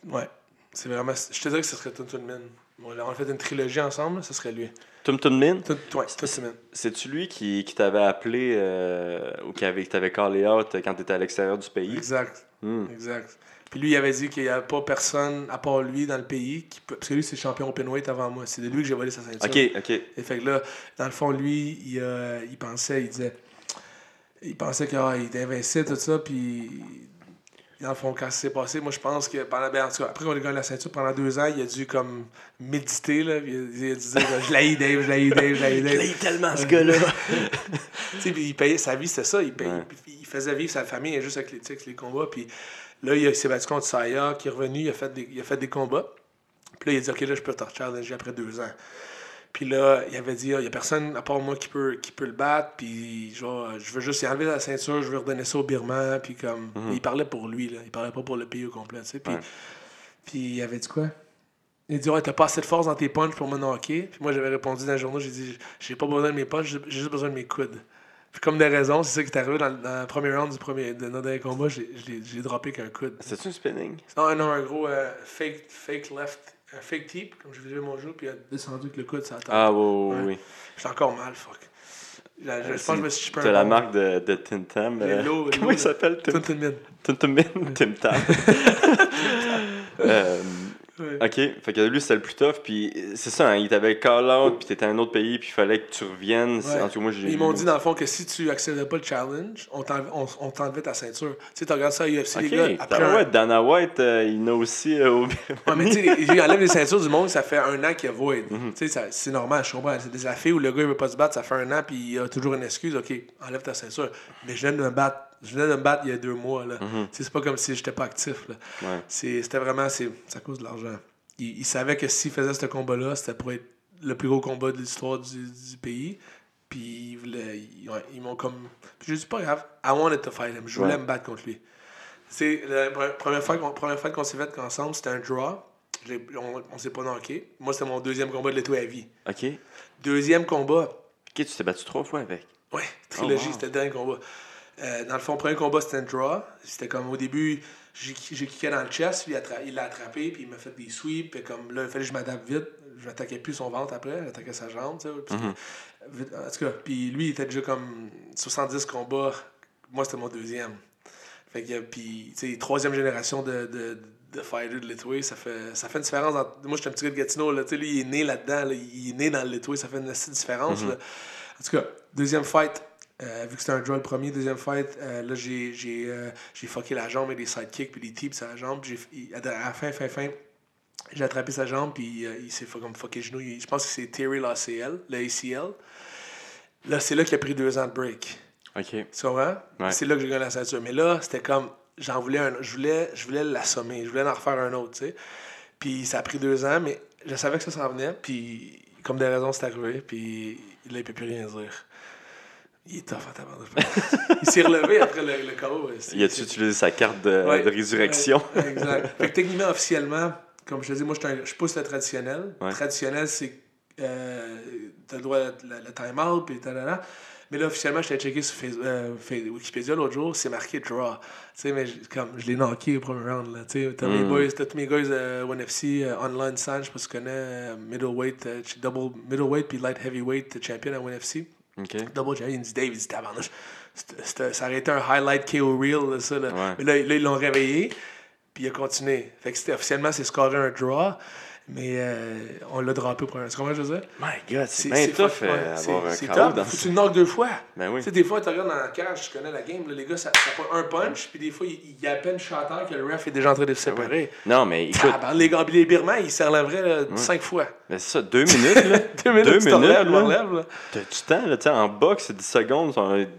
Ouais. C'est vraiment. Je te dirais que ce serait Tun Tun Min. Bon, là, on a fait une trilogie ensemble, ce serait lui. Tum Tum Min? Tun, ouais, Tun Tun Min. C'est-tu lui qui, qui t'avait appelé euh, ou qui avait, t'avait callé out quand t'étais à l'extérieur du pays? Exact. Hmm. Exact. Puis lui, il avait dit qu'il n'y avait pas personne, à part lui, dans le pays, qui peut... parce que lui, c'est champion open weight avant moi. C'est de lui que j'ai volé sa ceinture. Ok, ok. Et fait que là, dans le fond, lui, il, euh, il pensait, il disait, il pensait qu'il était invincible, tout ça, puis dans le fond, quand ça s'est passé, moi, je pense que pendant, ben, en tout cas, après qu'on a gagné la ceinture, pendant deux ans, il a dû comme méditer, là, puis il a, dû dire, je l'ai Dave, je l'ai Dave, je l'ai Dave. tellement, ce gars-là. Tu sais, puis il payait sa vie, c'était ça. Il, payait- Ouais. il faisait vivre sa famille juste avec les, avec les combats. Puis là, il, s'est battu contre Saya, qui est revenu, il a fait des, il a fait des combats. Puis là, il a dit, OK, là, je peux te challenger après deux ans. Puis là, il avait dit, il n'y a personne à part moi qui peut, qui peut le battre. Puis genre, je veux juste enlever la ceinture, je veux redonner ça au Birman. Puis comme, il parlait pour lui, là. Il parlait pas pour le pays au complet, tu sais. Puis, Ouais. puis il avait dit quoi? Il a dit, ouais, t'as pas assez de force dans tes punches pour me knocker. Puis moi, j'avais répondu dans le journal, j'ai dit, j'ai pas besoin de mes punches, j'ai juste besoin de mes coudes. Puis comme des raisons, c'est ça qui est arrivé dans, dans le premier round du premier, de notre dernier combat, j'ai droppé qu'un coude. C'est-tu un spinning? Non, non, un gros euh, fake, fake left, fake tip, comme je faisais mon jeu, puis il a descendu avec le coude table. Ah, oui, oui, Ouais. oui. J'étais encore mal, fuck. Je, je- je pense que je me suis un T'as la marque de, de Tim Tam. Euh, comment il s'appelle? Tim Min? Tim Tam. Ok, fait que lui c'était le plus tough, puis c'est ça, hein, il t'avait call out, puis t'étais à un autre pays, puis il fallait que tu reviennes. Ouais. En tout cas, moi j'ai. Ils m'ont dit dans le fond que si tu accédais pas le challenge, on t'enlevait, ta ceinture. Tu sais, tu regardes ça à UFC, Ok, les gars. Après un- ouais, Dana White, euh, il en a aussi euh, au. Ouais, mais tu sais, les- ils enlèvent les ceintures du monde, ça fait un an qu'il y a void. Mhm. Tu sais, c'est normal, je comprends. C'est des affaires où le gars il veut pas se battre, ça fait un an, puis il a toujours une excuse. Ok, enlève ta ceinture. Mais je viens de me battre. Je venais de me battre il y a deux mois. Là. Sais, C'est pas comme si j'étais pas actif. Là. Ouais. C'était vraiment c'est à cause de l'argent. Il, il savait que s'il faisait ce combat-là, c'était pour être le plus gros combat de l'histoire du, du pays. Puis ils, voulaient- ils, ils m'ont comme. Puis j'ai dit, pas grave, I wanted to fight him. Je voulais Ouais. me battre contre lui. C'est la pre- première fois qu'on première fois qu'on s'est fait ensemble, c'était un draw. Je On, on s'est pas knocké. Moi, c'était mon deuxième combat de l'été à vie. Ok. Ok, Deuxième combat, tu t'es battu trois fois avec. Ouais, trilogie, Oh, wow. c'était le dernier combat. Euh, dans le fond, premier combat, c'était un draw. C'était comme au début, j'ai kické dans le chest, lui, il l'a attrapé, puis il m'a fait des sweeps, puis comme là, il fallait que je m'adapte vite. Je n'attaquais plus son ventre après, j'attaquais sa jambe, tu sais. vite- en tout cas, puis lui, il était déjà comme 70 combats. Moi, c'était mon deuxième. Fait que, puis, tu sais, troisième génération de, de, de fighter de Litway, ça fait, ça fait une différence. entre- moi, j'étais un petit gars de Gatineau, là, tu sais, lui, il est né là-dedans, là, il est né dans le Litway, ça fait une petite différence. là. En tout cas, deuxième fight, euh, vu que c'était un draw le premier, deuxième fight, euh, là, j'ai, j'ai, euh, j'ai fucké la jambe avec des sidekicks puis des tips sur la jambe. J'ai, à la fin, fin, fin, j'ai attrapé sa jambe puis il s'est fait comme fucké le genou. Il- je pense que c'est Terry l'ACL, le ACL. Là, c'est là qu'il a pris deux ans de break. Ok. Tu comprends? Ouais. C'est là que j'ai gagné la ceinture. Mais là, c'était comme, j'en voulais un, je voulais, je voulais l'assommer, je voulais en refaire un autre, tu sais. Puis ça a pris deux ans, mais je savais que ça s'en venait, puis comme des raisons, c'est arrivé, puis là, il peut plus rien dire. Il est tough en tabarnak. Il s'est relevé après le, le c'est- Y a-tu utilisé sa carte de, Ouais. de résurrection? Ouais, exact. Fait que techniquement, officiellement, comme je te dis, moi, je, un- je pousse le traditionnel. Ouais. Traditionnel, c'est. Euh, t'as le droit à le, le time-out, puis talala. Mais là, officiellement, je t'ai checké sur Face- euh, Wikipédia l'autre jour, c'est marqué draw. Tu sais, mais comme je l'ai knocké au premier round. Là, tu sais, t'as mes Mm. boys, t'as tous mes gars euh, ONE FC, euh, online sign, je sais pas si tu connais, euh, middleweight, euh, double middleweight, puis light heavyweight euh, champion à ONE FC. Ok. Double champion, il me dit Dave, il dit tabarnouche. Ça aurait été un highlight KO reel, là, ça. Là. Ouais. Mais là, là, ils l'ont réveillé, puis il a continué. Fait que officiellement, c'est scoré un draw, mais euh, on l'a droppé pour un. Tu comprends je veux dire? My god, c'est bien c'est tough fuck- euh, avoir un KO dans Faut que tu le knockes deux fois. Ben oui. Tu sais, des fois, tu regardes dans la cage, tu connais la game, là, les gars, ça, ça pas un punch, puis des fois, il y a à peine chanteur que le ref est déjà en train de se séparer. Non, mais écoute, Ah, ben, les, gars, les Birmans, ils se relèveraient là, cinq fois. ben c'est ça, deux minutes, là. Deux minutes, Deux tu minutes, là. T'as du temps, là, tu sais, en boxe, c'est 10 secondes.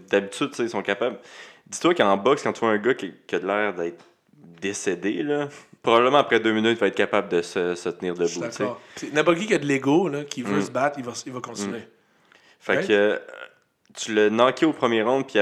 D'habitude, tu sais, ils sont capables. Dis-toi qu'en boxe, quand tu vois un gars qui, qui a l'air d'être décédé, là, probablement après deux minutes, il va être capable de se, se tenir debout, d'accord. N'importe qui qui a de l'ego, qui veut Mm. se battre, il va, il va continuer. Fait Ouais. que euh, tu l'as knocké au premier round, puis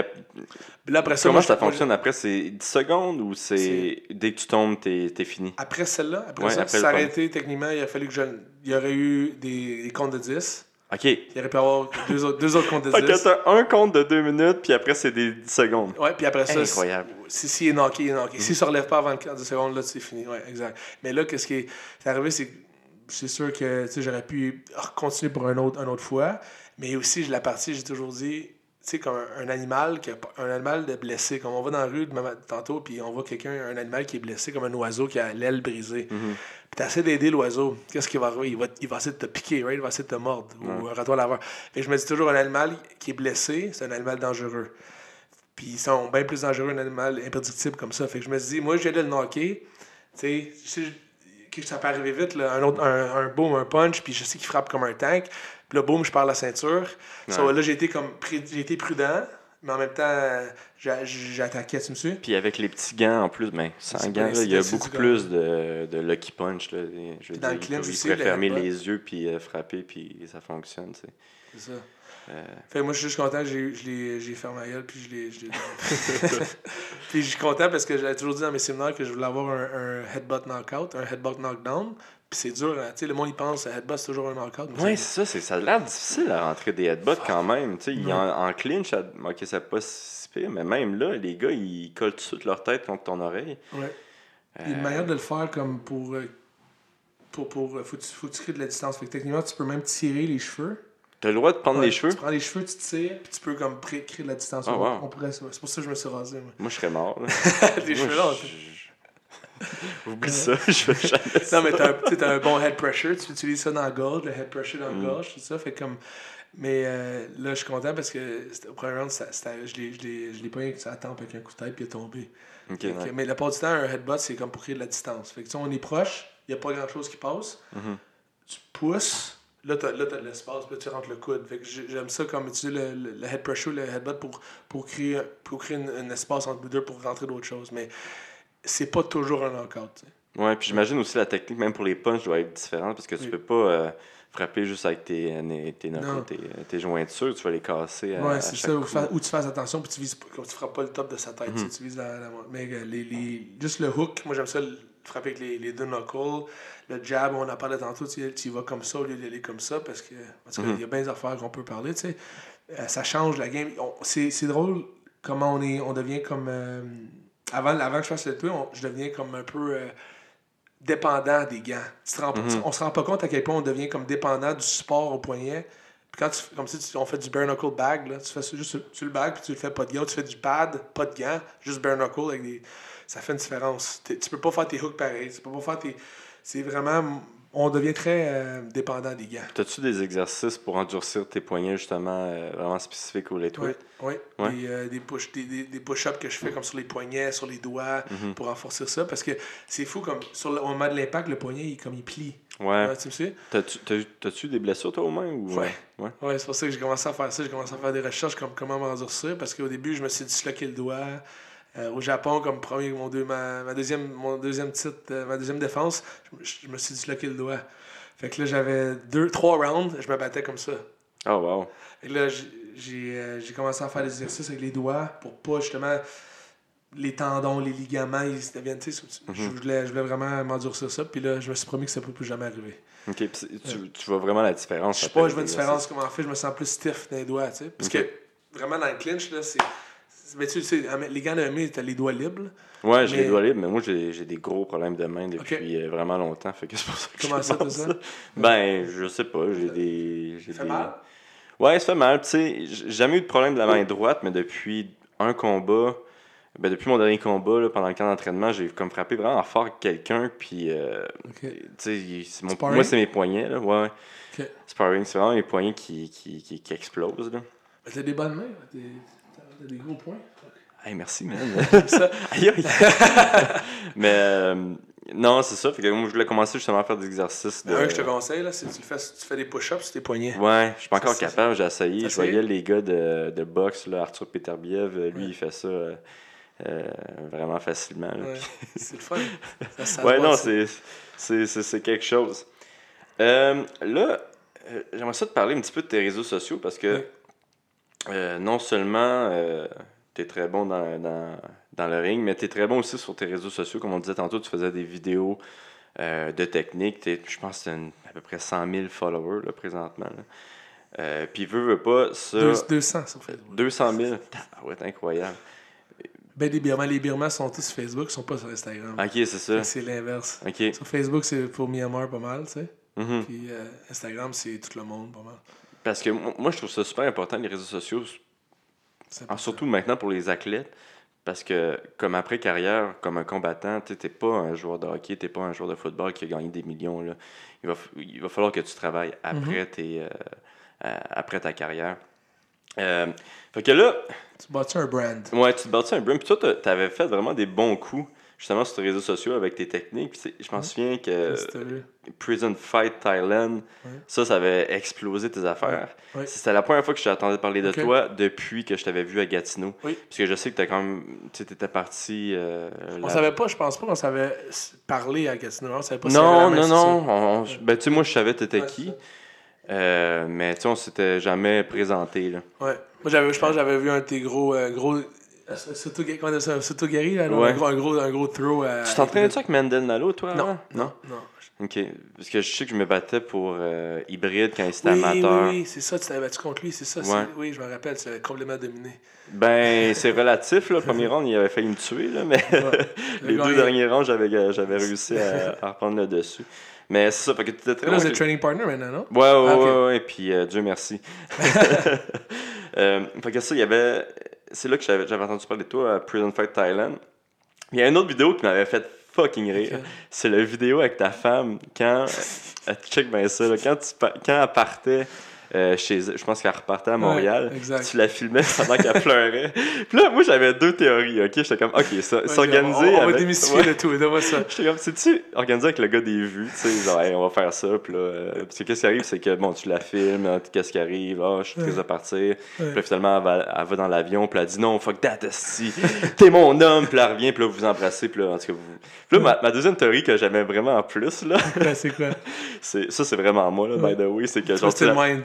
là, après ça, comment moi, ça fonctionne? après C'est 10 secondes ou c'est dès que tu tombes, t'es fini? Après celle-là, après Ouais, ça, s'arrêter, techniquement, il a fallu que je. Il y aurait eu des, des comptes de 10. Ok. Il aurait pu avoir deux autres, deux autres comptes de Fait 10. que t'as un compte de deux minutes, puis après, c'est des 10 secondes. Ouais, puis après ça, Incroyable. si, si il est knocké, il est knocké. S'il se relève pas avant 15 secondes, là, c'est fini. Ouais, exact. Mais là, qu'est-ce qui est arrivé, c'est que c'est sûr que j'aurais pu continuer pour un autre, un autre fois. Mais aussi, la partie, j'ai toujours dit, tu sais, comme un, un animal, qui a un animal de blessé. Comme on va dans la rue tantôt, puis on voit quelqu'un, un animal qui est blessé, comme un oiseau qui a l'aile brisée. Puis tu essaies d'aider l'oiseau. Qu'est-ce qui va arriver? Il va, il va essayer de te piquer, right? il va essayer de te mordre, ou un raton laveur. Que je me dis toujours, un animal qui est blessé, c'est un animal dangereux. Puis ils sont bien plus dangereux, un animal imprédictible comme ça. Fait que je me dit, moi, j'ai de le knocker. Tu sais, ça peut arriver vite, là, un, autre, un, un boom, un punch, puis je sais qu'il frappe comme un tank. Puis là, boum, je perds la ceinture. So, là, j'ai été, comme, j'ai été prudent, mais en même temps, attaqué, tu me suis? Puis avec les petits gants en plus, ben, sans gants, il y a beaucoup plus de, de lucky punch. Là. Je veux Dans dire, le il aussi, pourrait fermer les yeux puis euh, frapper, puis ça fonctionne. tu sais. C'est ça. Euh, Fait que moi, je suis juste content j'ai, fermé ma gueule, puis je l'ai. je l'ai- puis je suis content parce que j'avais toujours dit dans mes séminaires que je voulais avoir un, un headbutt knockout, un headbutt knockdown. Puis c'est dur, hein. tu sais, le monde il pense headbutt c'est toujours un knockout. Ouais, c'est- ça. c'est- Ça a l'air difficile à rentrer des headbutts quand même. Tu sais, en, en clinch, ça, ok, c'est pas si pire, mais même là, les gars, ils collent tout de suite leur tête contre ton oreille. Ouais. Il y a une manière de le faire comme pour. euh, pour, pour euh, faut, tu, faut tu crées de la distance. Fait que techniquement, tu peux même tirer les cheveux. T'as le droit de prendre Ouais, les cheveux? Tu prends les cheveux, tu tires, puis tu peux comme créer de la distance. Ah, On- wow. on pourrait, c'est pour ça que je me suis rasé. moi. Moi, je serais mort. les Moi, cheveux là. Oublie ça, je vais jamais Non, mais t'as un, un bon head pressure, tu utilises ça dans la gorge, le head pressure dans Mm. la gorge, tout ça. Fait comme. Mais euh, là, je suis content parce que au premier round, ça- je l'ai- pas avec sa tempe avec un coup de tête puis il est tombé. Que- ouais. mais la part du temps, un headbutt, c'est comme pour créer de la distance. Fait que tu sais, on est proche, il n'y a pas grand chose qui passe. Mhm. Tu pousses, là, tu as, de l'espace, puis tu rentres le coude. Fait que j'ai- j'aime ça comme utiliser le, le, le head pressure, le headbutt pour, pour créer, pour créer un espace entre les deux pour rentrer d'autres choses. Mais c'est pas toujours un knockout. tu sais. Ouais, puis j'imagine aussi la technique, même pour les punches, doit être différente parce que tu Oui. peux pas euh, frapper juste avec tes, tes, tes, Non. tes, tes jointures, tu vas les casser. à- Ouais, c'est ça. Où, coup. tu fasses attention, puis tu vises tu frappes pas le top de sa tête, tu vises la, la- Mais euh, les, les, juste le hook, moi j'aime ça, le- frapper avec les, les deux knuckles. Le jab, on en parlait tantôt, tu, tu y vas comme ça au lieu d'aller comme ça, parce que parce qu'il y a bien des affaires qu'on peut parler, tu sais. Euh, ça change la game. On- C'est c'est drôle comment on, est, on devient comme. euh, avant, avant que je fasse le tour, on- je deviens comme un peu. euh, dépendant des gants. Tu te rends- On se rend pas compte à quel point on devient comme dépendant du support au poignet. Puis quand tu, comme si tu- on fait du bare knuckle bag, là, tu fais juste sur le bag, puis tu le fais pas de gants. Tu fais du pad, pas de gants, juste bare knuckle avec des. Ça fait une différence. Tu peux pas faire tes hooks pareil. Tu peux pas faire tes. C'est vraiment. On devient très euh, dépendant des gants. T'as-tu des exercices pour endurcir tes poignets, justement, euh, vraiment spécifiques au lightweight? Oui, Ouais. Des, euh, des, push, des, des, push-ups que je fais comme sur les poignets, sur les doigts, Mhm. pour renforcer ça. Parce que c'est fou, comme sur le, au moment de l'impact, le poignet, il, comme il plie. Ouais. Tu me sais? T'as-tu t'as- des blessures, toi, aux mains? Ou... Ouais. ouais? Ouais, c'est pour ça que j'ai commencé à faire ça. J'ai commencé à faire des recherches comme comment m'endurcir parce qu'au début, je me suis disloqué le doigt. Euh, au Japon, comme premier, mon deux, ma, ma deuxième, mon deuxième titre, euh, ma deuxième défense, je, me- je me suis disloqué le doigt. Fait que là, j'avais deux, trois rounds, je me battais comme ça. Oh, wow. Et là, j'ai- j'ai euh, commencé à faire des exercices avec les doigts pour pas justement les tendons, les ligaments, ils deviennent, tu sais, je, voulais, je voulais vraiment m'endurcir ça. Puis là, je me suis promis que ça ne peut plus jamais arriver. Ok, puis c'est- tu, tu vois vraiment la différence. Je sais pas, je vois une différence comment en fait, je me sens plus stiff dans les doigts, tu sais. Parce que vraiment dans le clinch, là, c'est. Mais tu sais, les gants de MMA, t'as les doigts libres. Ouais, j'ai Mais- les doigts libres, mais moi, j'ai des gros problèmes de main depuis euh, vraiment longtemps. Fait que c'est pour ça que Comment ça, t'as ça? Ben, je sais pas, j'ai des... j'ai Ça fait des- mal? Ouais, ça fait mal. Tu sais, j'ai jamais eu de problème de la main droite, mais depuis un combat, ben depuis mon dernier combat, là, pendant le camp d'entraînement, j'ai comme frappé vraiment fort quelqu'un, puis euh, tu sais, mon- moi, c'est mes poignets, là, ouais. ouais. Ok. Sparring, c'est vraiment mes poignets qui, qui, qui, qui explosent, là. Mais t'as des bonnes mains, t'as des gros points. Hey, merci, man. ça. Aïe, aïe. mais euh, non, c'est ça. Fait que moi, je voulais commencer justement à faire des exercices de. Un que je te conseille, là, c'est que tu, le fais, tu fais des push-ups sur tes poignets. Ouais, je suis pas encore Ça, capable, j'ai essayé. Je voyais les gars de, de boxe, là, Arthur Peterbiev, euh, lui, Ouais. il fait ça euh, euh, vraiment facilement. là. Ouais, c'est le fun. Ça, ça Ouais, non, c'est, c'est, c'est, c'est quelque chose. Euh, là, j'aimerais ça te parler un petit peu de tes réseaux sociaux parce que Oui. Euh, non seulement tu es très bon dans, dans, dans le ring, mais tu es très bon aussi sur tes réseaux sociaux. Comme on disait tantôt, tu faisais des vidéos euh, de technique. T'es- Je pense que tu as à peu près 100 000 followers là, présentement. là. Euh, Puis, veux, veux pas, ça. Deux- 200 sur Facebook. 200 000. Ouais, incroyable. Ben, les Birmans, les Birmans sont tous sur Facebook, ils sont pas sur Instagram. Ok, c'est ça. C'est l'inverse. Sur Facebook, c'est pour Myanmar pas mal, tu sais. Mhm. Puis euh, Instagram, c'est tout le monde pas mal. Parce que mo- moi, je trouve ça super important, les réseaux sociaux, surtout maintenant pour les athlètes, parce que comme après carrière, comme un combattant, tu n'es pas un joueur de hockey, tu pas un joueur de football qui a gagné des millions. Là. Il, va, il va falloir que tu travailles après, tes, euh, euh, après ta carrière. Euh, fait que là, Tu bâtis un brand. ouais, tu te bâtis un brand, puis toi, tu avais fait vraiment des bons coups, justement, sur tes réseaux sociaux avec tes techniques. Je m'en souviens que. Prison Fight Thailand, Ouais. ça, ça avait explosé tes affaires. Ouais. C'était la première fois que je t'entendais parler de toi depuis que je t'avais vu à Gatineau. Oui. Parce que je sais que t'as quand même. Tu étais parti. euh, On là- savait pas, je pense pas qu'on savait parler à Gatineau. On savait pas Non, non, non. on- on- ben, tu sais, moi, je savais t'étais Ouais, qui. Euh, mais tu sais, on s'était jamais présenté. Là. Ouais. Moi, j'avais, je pense que j'avais vu un de tes gros. euh, gros Soto- comment on dit ça? Soto-Gary, là, Ouais. un, gros, un, gros, un gros throw. à- tu t'entraînais-tu avec Mendel Nalo, toi? Non, avant? non, non. Ok. Parce que je sais que je me battais pour euh, hybride quand il était Oui, amateur. oui, oui, c'est ça, tu t'avais battu contre lui, c'est ça. c'est- Ouais. Oui, je me rappelle, tu l'avais complètement dominé. Ben, c'est relatif, là. Le premier round, il avait failli me tuer, là, mais les Le deux derniers rounds, j'avais, j'avais réussi à, à reprendre le dessus. Mais c'est ça, fait que tu étais très Là, bon vous êtes avec- training partner maintenant, non? Ouais, ouais, Ah, ouais, ouais, puis euh, Dieu merci. euh, fait que ça, il y avait. C'est là que j'avais, j'avais entendu parler de toi à Prison Fight Thailand. Il y a une autre vidéo qui m'avait fait fucking rire. C'est la vidéo avec ta femme quand. euh, check bien ça, là, quand, tu, quand elle partait. Euh, chez je pense qu'elle repartait à Montréal. Ouais. Tu la filmais pendant qu'elle pleurait. Puis là, moi, j'avais deux théories, ok? J'étais comme, ok, ça, Ouais, s'organiser. On, on va avec- démystifier Ouais. le tout, donne-moi ça. J'étais comme, c'est-tu organisé avec le gars des vues, tu sais, genre, Hey, on va faire ça, puis là, euh, parce que qu'est-ce qui arrive, c'est que, bon, tu la filmes, hein, qu'est-ce qui arrive, ah, je suis triste de partir, puis là, finalement, elle va, elle va dans l'avion, puis elle dit, non, fuck that, t'es mon homme, puis là, elle revient, puis là, vous vous embrassez, puis là, en tout cas, vous... Puis là, ma, ma deuxième théorie que j'aimais vraiment en plus, là, Ben, c'est quoi? c'est, ça, c'est vraiment moi, là, by the way, c'est que, genre, la... Mind.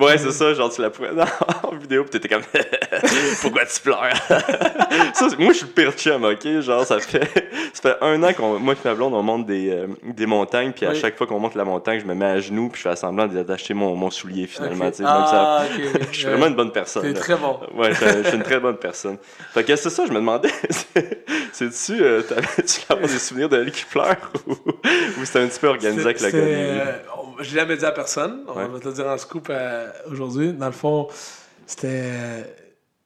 Ouais, c'est ça, genre, tu la prenais en vidéo, pis t'étais comme, pourquoi tu pleures? ça, moi, je suis le pire chum, ok? Genre, ça fait, ça fait un an qu'on, moi et ma blonde, on monte des, euh, des montagnes, puis à Oui. chaque fois qu'on monte la montagne, je me mets à genoux, puis je fais semblant d'attacher mon, mon soulier, finalement, tu sais. Ah, ça- je suis vraiment une bonne personne. T'es très bon. Ouais, je suis une très bonne personne. Fait que c'est ça, je me demandais, c'est-tu, euh, t'avais-tu avoir des souvenirs de elle qui pleure ou, ou c'était un petit peu organisé avec le C'est- on- Je l'ai jamais dit à personne. On Ouais. va te le dire en scoop euh, aujourd'hui. Dans le fond, c'était. euh,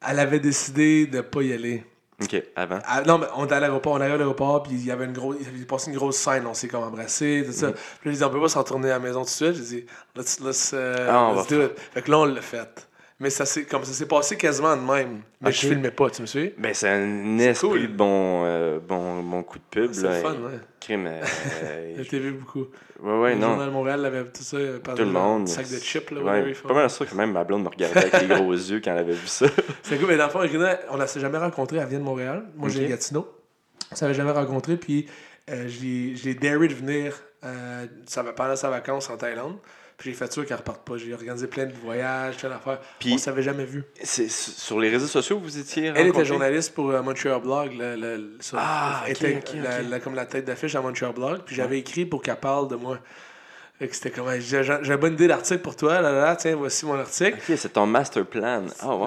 Elle avait décidé de pas y aller. Ok, avant. Ah, non, mais on était à l'aéroport, on arrive à l'aéroport, puis il y avait une grosse, il avait passé une grosse scène, on s'est comme embrassé, tout ça. Puis là, j'ai dit, on peut pas s'en retourner à la maison tout de suite. J'ai dit, let's, let's, euh, Ah, let's do it. Fait que là, on l'a fait. Mais ça s'est, comme ça s'est passé quasiment de même. Mais Ok. je filmais pas, tu me suis? Ben, c'est un esprit cool. de bon, euh, bon, bon coup de pub. C'est fun, ouais. Crime, euh, La TV beaucoup. ouais, ouais, le non. Journal Montréal avait tout ça, euh, par Tout le monde. sac de chips, là, Ouais, pas mal sûr que même ma blonde me regardait avec les gros yeux quand elle avait vu ça. C'est cool, mais dans le fond, on ne s'est jamais rencontré. Elle vient de Montréal. Moi, j'ai Ok. Gatineau. On ne s'avait jamais rencontré. Puis, euh, je l'ai- daré de venir euh, ça va- pendant sa vacances en Thaïlande. Puis, j'ai fait sûr qu'elle reparte pas. J'ai organisé plein de voyages, plein d'affaires. Puis- on ne s'avait jamais vu. C'est sur les réseaux sociaux vous étiez Elle était journaliste pour euh, Montreal Blog. le- Ah, elle était la- comme la tête d'affiche à Montreal Blog. Puis, j'avais écrit pour qu'elle parle de moi. C'était comme, j'ai une bonne idée d'article pour toi. Là, là, là, tiens, voici mon article. Ok, c'est ton master plan. Ah, wow.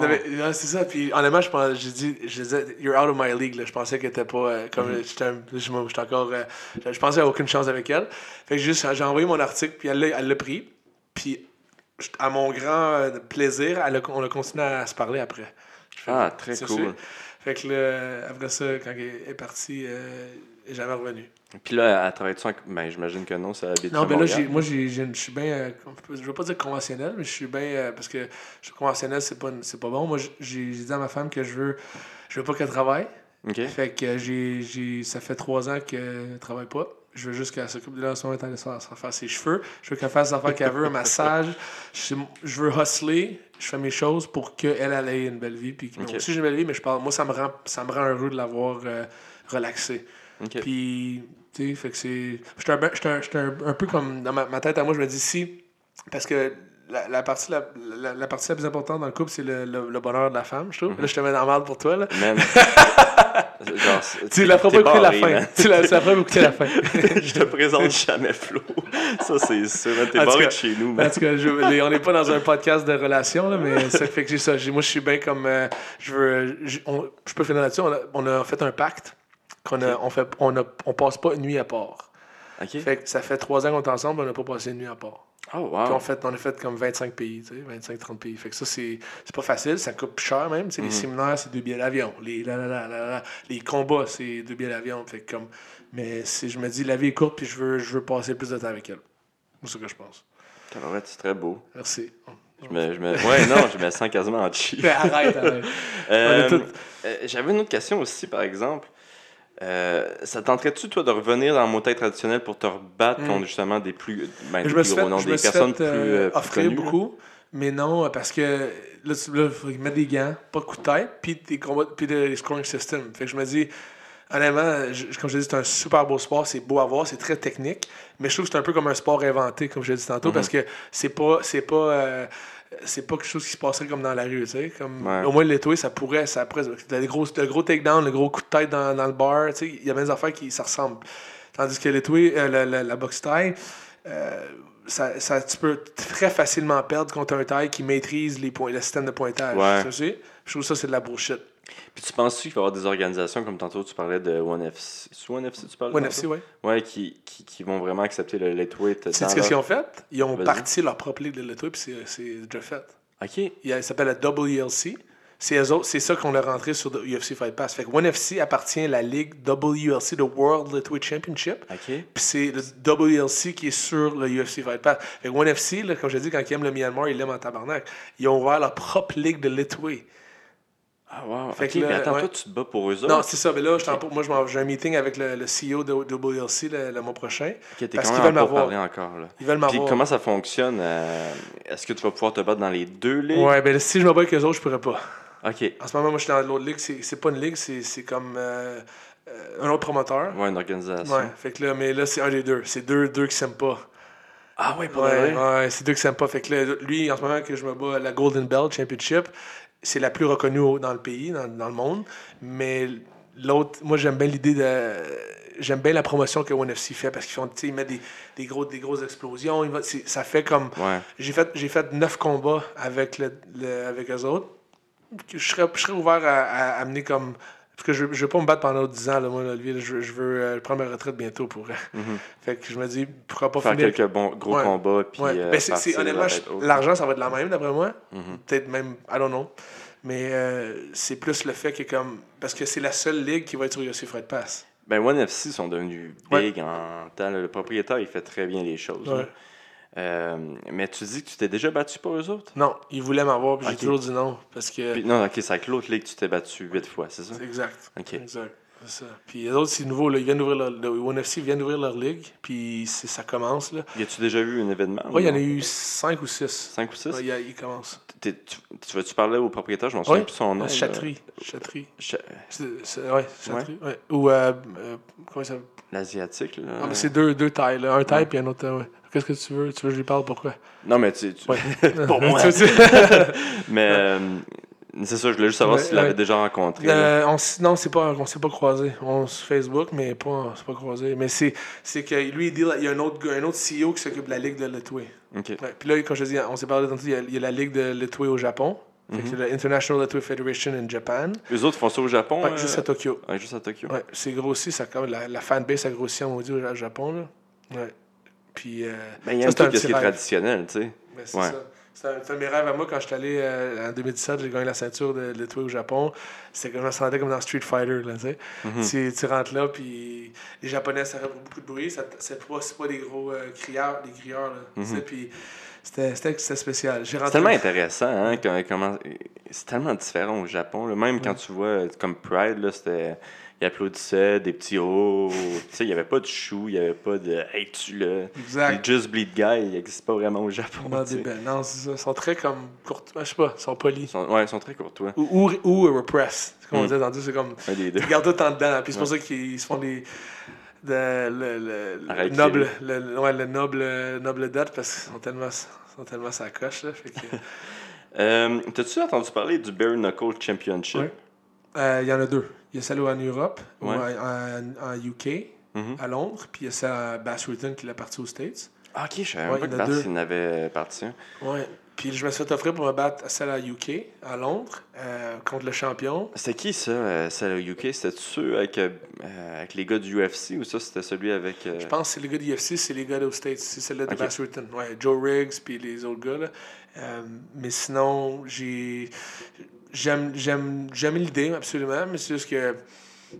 C'est ça. Puis honnêtement, je pense, j'ai dit, je disais, you're out of my league. Là. Je pensais qu'elle était pas euh, comme. Je me- j'étais encore. euh, je, pensais à aucune chance avec elle. Fait que juste, j'ai envoyé mon article, puis elle l'a pris. Puis à mon grand euh, plaisir, elle a- on a continué à se parler après. Ah, très cool. Fait que là, après ça, quand elle est partie, euh, jamais revenue. Puis là, elle travaille-tu en... Ben, j'imagine que non, ça habite Non, mais là, Montréal. j'ai- moi, je suis bien. euh, je veux pas dire conventionnel, mais je suis bien. euh, parce que je suis conventionnel, c'est pas, pas bon. Moi, j'ai dit à ma femme que je veux. Je veux pas qu'elle travaille. Ok. Fait que j'ai, j'ai, ça fait trois ans qu'elle travaille pas. Je veux juste qu'elle s'occupe de là ce moment, elle faire, se faire ses cheveux. Je veux qu'elle fasse les affaires qu'elle veut, un massage. Je, je veux hustler, je fais mes choses pour qu'elle elle ait une belle vie. Puis, moi Ok. aussi, j'ai une belle vie, mais je parle, moi, ça me rend, ça me rend heureux de l'avoir euh, relaxé. Ok. Puis, tu sais, fait que c'est. J'étais un, ben- un, un, peu comme. Dans ma, ma tête à moi, je me dis si. Parce que la, la partie, la, la, la partie la plus importante dans le couple, c'est le, le, le bonheur de la femme, je trouve. Là, je te mets dans la merde pour toi, là. Genre, Tu la pas fin. Tu pas écouter la fin. je te présente jamais Flo. Ça, c'est sûr. T'es barré de chez nous, En man. tout cas, je- les- on n'est pas dans un podcast de relations, là, mais ça fait que j'ai ça. Moi, je suis bien comme. euh, je veux. Je, peux finir là-dessus. On a, on a fait un pacte qu'on a, on, fait, on, a, on passe pas une nuit à part. Ok. Fait que ça fait trois ans qu'on est ensemble, on n'a pas passé une nuit à part. Oh, Puis on, wow. fait, on a fait comme 25 pays, tu sais, 25-30 pays. Fait que ça, c'est pas facile, ça coûte plus cher même. tu sais, Les séminaires, c'est deux billets d'avion. Les, la, la, la, la, la, les combats, c'est deux billets d'avion. Fait que comme, mais si je me dis, la vie est courte, puis je veux, je veux passer plus de temps avec elle. C'est ce que je pense. C'est très beau. Merci. Je me, je me... Ouais, non, je me sens quasiment en cheap. Mais arrête, arrête. Euh, euh, J'avais une autre question aussi, par exemple. Euh, ça tenterait-tu, toi, de revenir dans mon tête traditionnel pour te rebattre Mm. contre justement des plus, ben, des plus gros fait, noms, je des personnes fait, euh, euh, plus offrir connues, là? beaucoup, mais non, parce que là, tu- là, faut mettre des gants, pas de coup de tête, puis des combats, puis des scoring systems. Fait que je me dis, honnêtement, je- comme je l'ai dit, c'est un super beau sport, c'est beau à voir, c'est très technique, mais je trouve que c'est un peu comme un sport inventé, comme je l'ai dit tantôt, Mhm. parce que c'est pas, c'est pas, euh, c'est pas quelque chose qui se passerait comme dans la rue, tu sais. Comme, Ouais. Au moins, l'étoile, ça pourrait, ça pourrait, le gros, le gros takedown, le gros coup de tête dans, dans le bar, tu sais, il y a bien des affaires qui ça ressemble. Tandis que l'étoile, euh, la, la, la boxe taille, euh, ça, ça, tu peux très facilement perdre contre un taille qui maîtrise les points, le système de pointage. Ouais. Tu sais? Je trouve ça, c'est de la bullshit. Puis tu penses-tu qu'il va y avoir des organisations, comme tantôt tu parlais de OneFC, c'est OneFC tu parles One tantôt? FC, ouais. Qui, qui, qui vont vraiment accepter le lightweight C'est ce qu'ils ont fait. Ils ont parti leur propre ligue de l'étoile, puis c'est- déjà fait. OK. Il s'appelle la WLC. C'est ça qu'on a rentré sur le UFC Fight Pass. Fait que ONE FC appartient à la ligue WLC, the World Lightweight Championship. OK. Puis c'est le WLC qui est sur le UFC Fight Pass. Fait que ONE FC, là, comme je dis, quand ils aiment le Myanmar, ils l'aiment en tabarnak. Ils ont ouvert leur propre ligue de Litway. Ah, wow. Fait que mais attends, ouais. toi, tu te bats pour eux autres? Non, c'est ça. Mais là, je moi, j'ai un meeting avec le, le CEO de WLC le, le mois prochain. OK, t'es parce quand qu'ils même veulent m'avoir. parler encore, là. Ils veulent Puis m'avoir. comment ça fonctionne? euh, Est-ce que tu vas pouvoir te battre dans les deux ligues? Ouais, ben si je me bats avec eux autres, je pourrais pas. OK. En ce moment, moi, je suis dans l'autre ligue. C'est pas une ligue, c'est comme euh, euh, un autre promoteur. Ouais, une organisation. Ouais, fait que là, mais là, c'est un des deux. C'est deux, deux qui s'aiment pas. Ah ouais, pour Ouais, de vrai? ouais, c'est deux qui s'aiment pas. Fait que là, lui, en ce moment que je me bats à la Golden Belt Championship, c'est la plus reconnue dans le pays, dans, dans le monde. Mais l'autre, moi, j'aime bien l'idée de. J'aime bien la promotion que ONFC fait parce qu'ils font, tu sais, ils mettent des, des, gros, des grosses explosions. Ils ça fait comme. Ouais. J'ai fait, j'ai fait neuf combats avec, le, le- avec eux autres. Je serais, je serais ouvert à, à amener comme. Parce que je ne veux pas me battre pendant 10 ans, là, moi, là, lui, là, je, je veux euh, prendre ma retraite bientôt pour. fait que je me dis, pourquoi pas Faire finir. quelques bons, gros Ouais. combats, puis Ouais. euh, Ben, honnêtement, l'argent, ça va être la même, d'après moi. Mhm. Peut-être même, I don't know. Mais euh, c'est plus le fait que, comme. Parce que c'est la seule ligue qui va être sur UFC Fight Pass. Ben, One FC sont devenus Ouais. big en temps. Le propriétaire, il fait très bien les choses. Euh, mais tu dis que tu t'es déjà battu pour eux autres? Non, ils voulaient m'avoir, puis j'ai toujours dit non. Parce que. Puis- non, ok, c'est avec l'autre ligue que tu t'es battu huit fois, c'est ça? Exact. Ok. Exact. C'est ça. Puis les autres, c'est nouveau. Là, ils viennent d'ouvrir leur, le ONFC vient d'ouvrir leur ligue. Puis ça commence. Là. Y a-tu déjà eu un événement? Ouais, il y en a eu 5 ou 6. Cinq ou six? Il, commence. Tu, tu vas-tu parler au propriétaire? Je m'en souviens Oui, plus son nom. là. Chatterie. Chatterie. Cha- C'est, c'est- ouais, Chatterie. Ouais. Ou, euh, euh, comment ça L'asiatique, là. Ah, mais c'est deux, deux tailles. Là. Un taille puis un autre. ouais. Qu'est-ce que tu veux? Tu veux que je lui parle? Pourquoi? Non, mais tu. tu- Ouais. Pour moi. Mais euh, c'est ça, je voulais juste savoir Ouais, si tu l'avais ouais. déjà rencontré. Euh, on, non, c'est pas, on s'est pas croisé. On se Facebook, mais pas, c'est pas croisé. Mais c'est, c'est que lui, il dit, il y a un autre, un autre CEO qui s'occupe de la ligue de Litway. Ok. Ouais. Puis là, comme je te dis, on s'est parlé tantôt, il y, a, il y a la ligue de Litway au Japon. Fait que C'est la International Litway Federation in Japan. Les autres font ça au Japon? Ouais, euh, juste à Tokyo. ouais, juste à Tokyo. Ouais, c'est grossi, ça, comme la, la fanbase a grossi maudit au Japon. Là. Ouais. Puis. Euh, Ben, il y a un ce petit qui est traditionnel, tu sais. Ben, c'est Ouais. ça. C'est un, un de mes rêves à moi quand je suis allé euh, en 2017, j'ai gagné la ceinture de Litway au Japon. C'était comme je me sentais comme dans Street Fighter. Là, tu. Mhm. tu rentres là, puis les Japonais, ça fait beaucoup de bruit. C'est pas, pas des gros euh, crieurs, des crieurs. Là, puis c'était, c'était, c'était spécial. C'est tellement intéressant, hein, comment... C'est tellement différent au Japon. là. Même quand tu vois, comme Pride, c'était... Ils applaudissaient, des petits oh. Tu sais, il n'y avait pas de chou, il n'y avait pas de hey, tu là. Exact. Les Just Bleed Guy, il n'existe pas vraiment au Japon. Non, des ça. Ils sont très comme courts. Je sais pas, ils sont polis. sont, ouais, ils sont très courtois. Ou, ou, ou repressed. C'est comme on Mm. disait tantôt, c'est comme. Un des deux. Ils gardent tout en dedans. Puis c'est pour ça qu'ils se font des. de- le, le, le noble, le, le- ouais, le noble, noble date parce qu'ils sont tellement, sont tellement sa coche. Là, fait que, Euh, T'as-tu entendu parler du Bare Knuckle Championship? Ouais. Euh, Il y en a deux. Il y a celle en Europe, Ouais. en, en- UK, Mhm. à Londres, puis il y a celle à Bass Rutten qui l'a partie aux States. Ah, ok, je savais Ouais, même pas il que y en a Bass, deux. il en avait parti. Ouais. Puis je me suis fait offrir pour me battre à celle à UK, à Londres, euh, contre le champion. C'était qui ça, euh, celle au UK? C'était ceux avec, euh, avec les gars du UFC ou ça c'était celui avec. Je pense que c'est les gars de UFC, c'est les gars aux States. C'est celle-là de Ok. Bass Rutten. Ouais, Joe Riggs, puis les autres gars. Là. Mais sinon, j'ai. J'aime, j'aime, j'aime l'idée, absolument, mais c'est juste que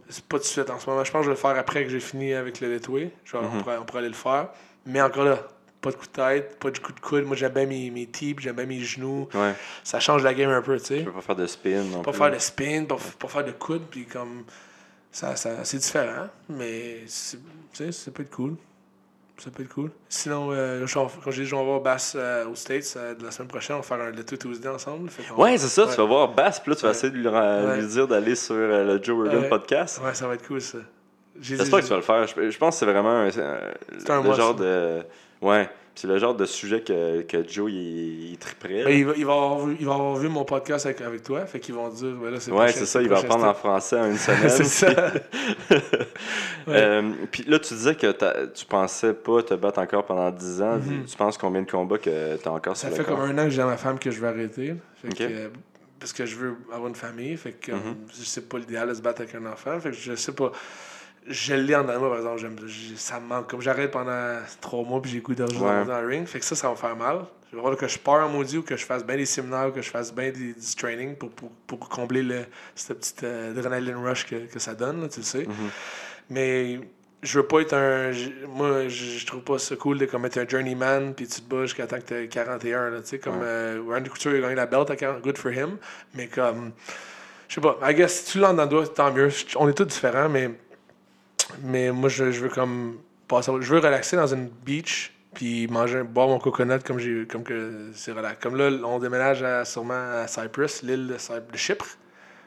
c'est pas tout de suite en ce moment. Je pense que je vais le faire après que j'ai fini avec le Letway. Genre, on, Mhm. pourrait, on pourrait aller le faire. Mais encore là, pas de coup de tête, pas de coup de coude. Moi, j'aime bien mes, mes tips, j'aime bien mes genoux. Ouais, Ça change la game un peu, tu sais. tu peux pas faire de spin non Pas plus. faire de spin, pas, pas faire de coude, puis comme. Ça, ça, c'est différent, mais c'est, tu sais, ça peut être cool. Ça peut être cool. Sinon, euh, quand j'ai dit, je vais voir Bass euh, aux States euh, de la semaine prochaine, on va faire un Little Tuesday ensemble. Ouais, c'est ça, Ouais. tu vas voir Bass, puis là tu vas essayer de lui, ra- Ouais. lui dire d'aller sur euh, le Joe Rogan podcast. Ouais, ça va être cool, ça. J'espère que tu vas le faire. Je, je pense que c'est vraiment un, le genre ça. de. Ouais, c'est le genre de sujet que, que Joe il, il triperait. Ben, il, va, il, va avoir vu, il va avoir vu mon podcast avec, avec toi, fait qu'ils vont dire, ben là, c'est Ouais, c'est ça, il va apprendre en français en une semaine. c'est ça. Euh, Puis là, tu disais que tu pensais pas te battre encore pendant 10 ans. Mhm. Tu penses combien de combats que tu as encore Ça sur fait le comme corps? un an que j'ai ma femme que je vais arrêter. Fait que, euh, parce que je veux avoir une famille. Fait que Mhm. je sais pas l'idéal de se battre avec un enfant. Fait que je sais pas. Je l'ai en dedans de moi, par exemple. j'aime- ça me manque. Comme j'arrête pendant trois mois puis j'ai goût Ouais. dans le ring. Fait que ça, ça va me faire mal. Il va falloir que je pars en maudit ou que je fasse bien des séminaires ou que je fasse bien des, du training pour, pour, pour combler le, cette petite euh, adrenaline rush que, que ça donne, là, tu le sais. Mais je veux pas être un. Moi, je je trouve pas ça cool de comme être un journeyman puis tu te bats jusqu'à temps que t'as 41. Là, tu sais, comme euh, Randy Couture a gagné la belt à 40, good for him. Mais comme. Je sais pas, I guess si tu l'as dans le doigt, tant mieux. Je- On est tous différents, mais. Mais moi, je, je veux comme. Passer, je veux relaxer dans une beach puis manger, boire mon coconut comme j'ai comme que c'est relax. Comme là, on déménage à, sûrement à Cyprus, l'île de, Cyp- de Chypre.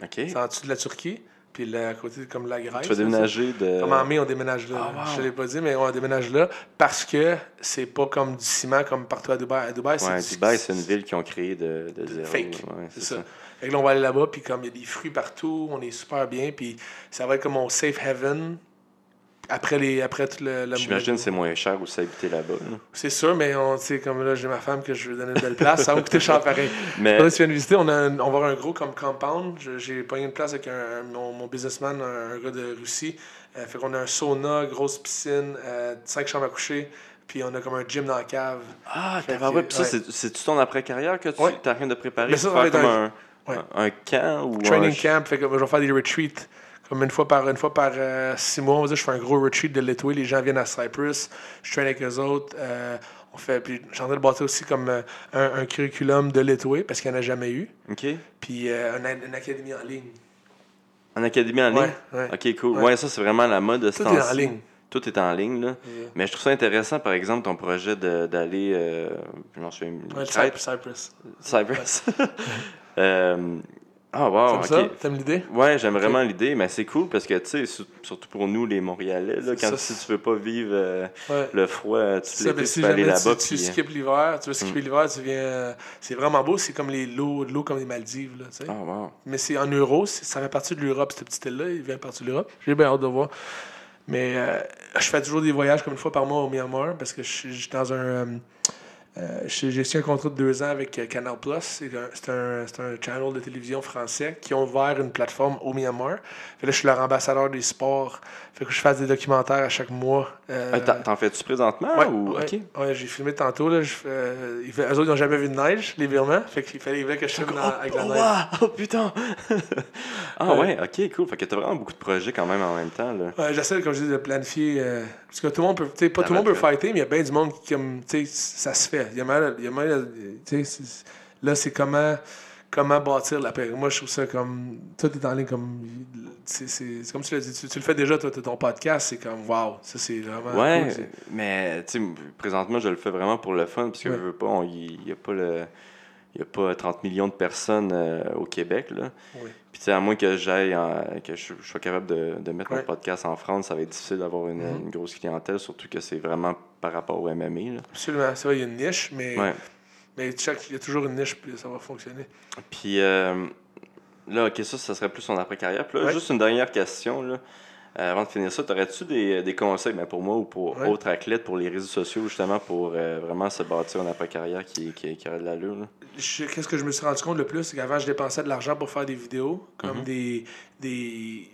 OK. C'est en dessous de la Turquie. Puis là, à côté, comme la Grèce. Tu vas déménager de. comme en mai, on déménage là. Ah, wow. Je te l'ai pas dit, mais on déménage là parce que c'est pas comme du ciment comme partout à Dubaï. À Dubaï, c'est du- Dubaï, c'est une ville qu'ils ont créée de, de zéro. fake. Ouais, c'est ça. Que là, on va aller là-bas, puis comme il y a des fruits partout, on est super bien, puis ça va être comme mon safe haven après, les, après tout le. le- J'imagine que c'est moins cher aussi habiter là-bas. là. C'est sûr, mais on, comme là, j'ai ma femme que je veux donner une belle place, ça va coûter cher pareil. Mais Là, tu viens de visiter, on, a un- on va avoir un gros comme compound. J'ai pogné une place avec un, mon, mon businessman, un, un gars de Russie. Euh, fait qu'on a un sauna, grosse piscine, euh, cinq chambres à coucher, puis on a comme un gym dans la cave. Ah, que- ouais, puis ça, ouais. c'est-tu ton après-carrière que tu Ouais. es en train de préparer Mais ça, ça va être comme un, Ouais. un, un camp ou Training un... camp, fait que je vais faire des retreats. Comme une fois par, une fois par euh, six mois, on va dire, je fais un gros retreat de l'été. Les gens viennent à Cyprus, je traîne avec eux autres. euh, on fait, puis je suis en train de bâtir aussi comme euh, un, un curriculum de l'été parce qu'il n'y en a jamais eu. OK. Puis euh, une, une académie en ligne. En académie en ligne? Ouais, ouais. OK, cool. Ouais. Ouais, ça, c'est vraiment la mode de ce Tout est en ligne. Tout est en ligne, là. Mais je trouve ça intéressant, par exemple, ton projet d'aller... Je m'en souviens... Cyprus. Cyprus. euh, ah, wow, T'aimes ça? T'aimes l'idée? Ouais, j'aime vraiment l'idée, mais c'est cool parce que, tu sais, sur- surtout pour nous, les Montréalais, là, quand ça. si tu veux pas vivre euh, Ouais. le froid, tu Ça, tu si peux aller là-bas. tu, puis, euh, skippes l'hiver, tu veux skipper l'hiver, tu viens. euh, C'est vraiment beau, c'est comme les l'eau, l'eau comme les Maldives. Là, tu sais. Ah, wow. Mais c'est en euros, ça fait partie de l'Europe, cette petite île-là, il vient partie de l'Europe. J'ai bien hâte de voir. Mais euh, je fais toujours des voyages comme une fois par mois au Myanmar parce que je suis je suis dans un. euh, euh, j'ai signé un contrat de deux ans avec euh, Canal Plus. C'est un, un, un channel de télévision français qui ont ouvert une plateforme au Myanmar. Fait là, je suis leur ambassadeur des sports. Fait que je fasse des documentaires à chaque mois. Euh, t'en- fais-tu présentement? Ouais, ou... ouais, OK. ouais, j'ai filmé tantôt. Là, ils eux autres, ils n'ont jamais vu de neige, les Birmans. Fait qu'il fallait, que je filme dans- avec la Oh, neige. wow! Oh, putain! ah, ouais, OK, cool. Fait que t'as vraiment beaucoup de projets quand même en même temps, j'essaie, comme je dis, de planifier. parce que tout le monde peut. Pas tout le monde peut fighter, mais il y a bien du monde qui, comme. Ça se fait. Il y a mal. Il y a mal tu sais, c'est- là, c'est comment. Comment bâtir la paix. Moi, je trouve ça comme. Tout est en ligne comme. C'est comme tu l'as dit. Tu, tu le fais déjà, toi, ton podcast. C'est comme, waouh. Ça, c'est vraiment. Ouais, cool, mais tu sais, présentement, je le fais vraiment pour le fun, parce que Ouais. je veux pas, il n'y a pas le. Il y a pas 30 millions de personnes euh, au Québec. Là. Oui. Puis, tu sais, à moins que j'aille, en- que je, je sois capable de, de mettre Ouais. mon podcast en France, ça va être difficile d'avoir une, Mhm. une grosse clientèle, surtout que c'est vraiment par rapport au MMA. Là. Absolument. C'est vrai, il y a une niche, mais. Ouais. Mais chaque- il y a toujours une niche, puis ça va fonctionner. Puis euh, là, ok, ça, ça serait plus son après-carrière. Puis là, Ouais. juste une dernière question. Là. Euh, avant de finir ça, t'aurais-tu des, des conseils ben, pour moi ou pour Ouais. autres athlètes, pour les réseaux sociaux, justement, pour euh, vraiment se bâtir une après-carrière qui, qui, qui aurait de l'allure? Qu'est-ce que je me suis rendu compte le plus, c'est qu'avant, je dépensais de l'argent pour faire des vidéos, comme Mhm. des. des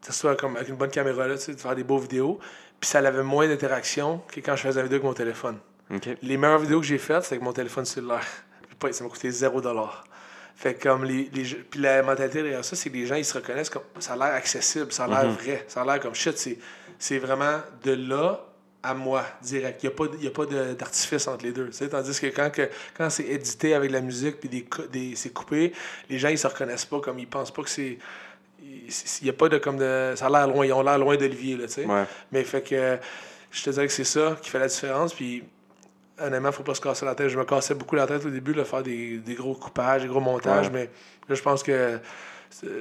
que ce soit comme avec une bonne caméra, là, tu sais, de faire des beaux vidéos. Puis ça avait moins d'interaction que quand je faisais une vidéo avec mon téléphone. Les meilleures vidéos que j'ai faites, c'est avec mon téléphone cellulaire. Ça m'a coûté 0$. Fait comme les, les Puis la mentalité derrière ça, c'est que les gens, ils se reconnaissent comme. Ça a l'air accessible, ça a l'air Mhm. vrai, ça a l'air comme shit. C'est, vraiment de là à moi, direct. Il n'y a pas, y d'artifice entre les deux. Tandis que quand, que quand c'est édité avec la musique puis des, des, c'est coupé, les gens, ils se reconnaissent pas comme ils pensent pas que c'est. Il n'y a pas de comme de. Ça a l'air loin, ils ont l'air loin d'Olivier, là, tu sais. Ouais. Mais fait que je te dirais que c'est ça qui fait la différence. Puis honnêtement, faut pas se casser la tête. Je me cassais beaucoup la tête au début de faire des, des gros coupages, des gros montages, Ouais. mais là, je pense que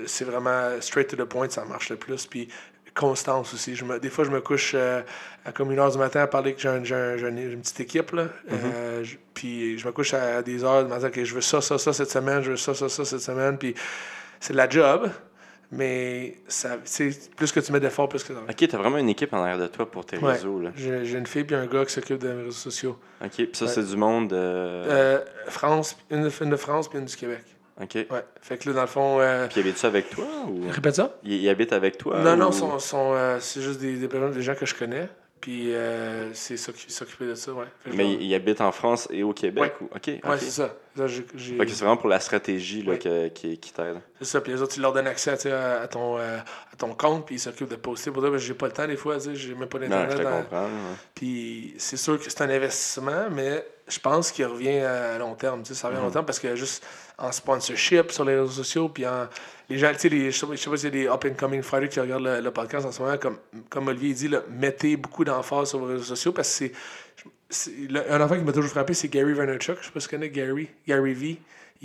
c'est- vraiment straight to the point, ça marche le plus. Puis constance aussi. Je me, des fois, je me couche euh, à comme une heure du matin à parler que j'ai un- une, une petite équipe. Là. Euh, je- puis je me couche à des heures du matin que je veux ça, ça, ça cette semaine, je veux ça, ça, ça cette semaine. Puis c'est de la job, mais ça, c'est plus que tu mets d'efforts, plus que ça. OK, t'as vraiment une équipe en arrière de toi pour tes Ouais. réseaux. J'ai une fille et un gars qui s'occupent des réseaux sociaux. OK, puis ça, Ouais. c'est du monde. euh, Euh, France, une, de France puis une du Québec. OK. Ouais. Fait que là, dans le fond. Euh... Puis il habite-tu avec toi ou? Répète ça? il, il habite avec toi? non, non, sont, sont, euh, c'est juste des, des, des gens que je connais. Puis euh, c'est s'occuper de ça, ouais. Mais il, il habite en France et au Québec? Ouais. Ou... OK, Ouais, c'est ça. Là, c'est vraiment pour la stratégie là, que- qui, qui t'aide. C'est ça, puis les autres, tu leur donnes accès à, à ton, euh, à ton compte, puis ils s'occupent de poster pour que j'ai pas le temps des fois, j'ai même pas Non, je d'internet. te dans-. Puis c'est sûr que c'est un investissement, mais je pense qu'il revient à long terme. tu sais, Ça revient à long terme parce que juste en sponsorship sur les réseaux sociaux, puis en. Les gens, tu sais, je sais pas s'il y a des up-and-coming fighters qui regardent le, podcast en ce moment, comme, comme Olivier dit, mettez beaucoup d'emphase sur vos réseaux sociaux parce que c'est. Un enfant qui m'a toujours frappé, c'est Gary Vaynerchuk. Je sais pas si tu connais Gary. Gary V.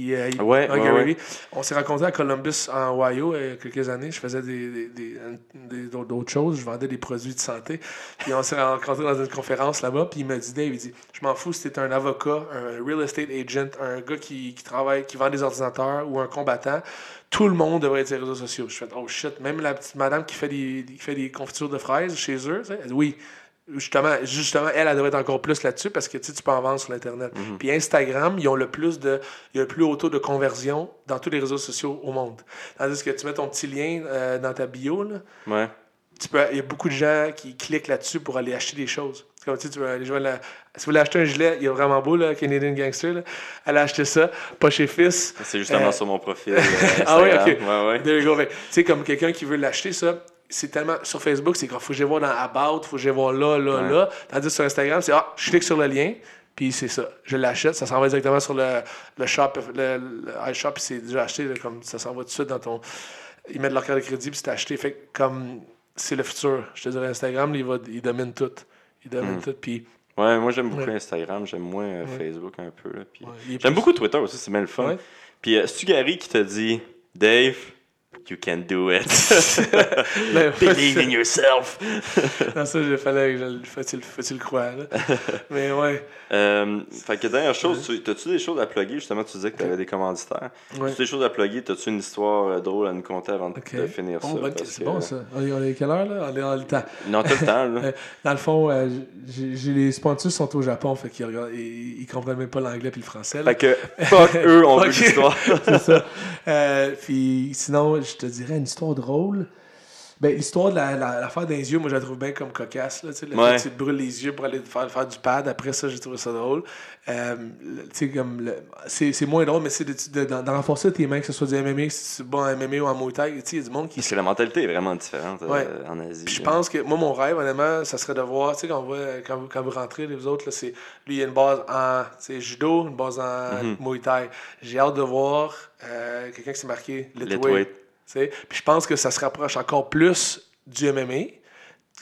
Il, euh, il- Ouais, ouais, Gary ouais. V. On s'est rencontrés à Columbus, en Ohio, il y a quelques années. Je faisais des, des- des- des- d'autres d'autres choses. Je vendais des produits de santé. Puis on s'est rencontrés dans une conférence là-bas. Puis il m'a dit, Dave, il dit, je m'en fous si t'es un avocat, un real estate agent, un gars qui, qui travaille, qui vend des ordinateurs ou un combattant. Tout le monde devrait être sur les réseaux sociaux. Je fais, oh shit, même la petite madame qui fait des, qui fait des confitures de fraises chez eux, oui. Justement, justement, elle, elle devrait être encore plus là-dessus parce que tu peux en vendre sur l'Internet. Puis Instagram, ils ont le plus de. Il y a le plus haut taux de conversion dans tous les réseaux sociaux au monde. Tandis que tu mets ton petit lien euh, dans ta bio, là, Ouais. tu peux, il y a beaucoup de gens qui cliquent là-dessus pour aller acheter des choses. Comme, tu, sais, tu veux aller jouer à la- si vous voulez acheter un gilet, il est vraiment beau, là, Canadian Gangster. Là. Elle a acheté ça, pas chez Fils. C'est justement Euh, sur mon profil. euh, Ah oui, ok. Ouais, ouais. There you go. Fait que, Tu sais, comme quelqu'un qui veut l'acheter, ça, c'est tellement. Sur Facebook, c'est qu'il faut que je voir dans About, faut que je voir là, là, Ouais. là. Tandis que sur Instagram, c'est ah, je clique sur le lien, puis c'est ça. Je l'achète, ça s'en va directement sur le, le shop, le, le iShop, puis c'est déjà acheté, là, comme ça s'en va tout de suite dans ton. Ils mettent leur carte de crédit, puis c'est acheté. Fait que, comme c'est le futur. Je te dirais, Instagram, il, va, il domine tout. Il domine Mm. tout, puis. Ouais, moi j'aime beaucoup Ouais. Instagram, j'aime moins euh, Ouais. Facebook un peu. Puis... J'aime plus- beaucoup Twitter aussi, c'est bien le fun. Puis euh, c'est-tu Gary qui t'a dit Dave, you can do it. Ben, Believe in yourself. Non, ça, il fallait que je le faut-il faut-il le croire. Mais ouais. Euh, fait que dernière chose, tu- t'as-tu des choses à plugger? Justement, tu disais que t'avais des commanditaires. ouais. T'as-tu des choses à plugger? T'as-tu une histoire euh, drôle à nous conter avant de- finir ça? bonne- c'est que- bon ça. On est, est quelle heure là? On est dans le temps. Non, t'as le temps, là. Euh, Dans le fond, euh, j'ai les sponsors sont au Japon, fait qu'ils ils, ils comprennent même pas l'anglais puis le français. là. Fait que, fuck eux, on veut l'histoire. c'est ça. Euh, puis sinon, je te dirais une histoire drôle. Ben, l'histoire de la- la- l'affaire des yeux, moi, je la trouve bien comme cocasse. Là, tu le Ouais. fait que tu te brûles les yeux pour aller faire, faire du pad. Après ça, j'ai trouvé ça drôle. Euh, le- tu comme le- c'est c'est moins drôle, mais c'est de, de, de- de renforcer tes mains, que ce soit du MMA, si c'est bon en MMA ou en Muay Thai. Tu il y a du monde qui Parce que la mentalité est vraiment différente euh, Ouais. en Asie. je pense que moi, mon rêve, honnêtement, ça serait de voir, tu sais, quand, quand, vous, quand vous rentrez, les autres, là, c'est, lui, il y a une base en tu judo, une base en Mhm. Muay Thai. J'ai hâte de voir euh, quelqu'un qui s'est marqué Let Tu. Puis je pense que ça se rapproche encore plus du MMA.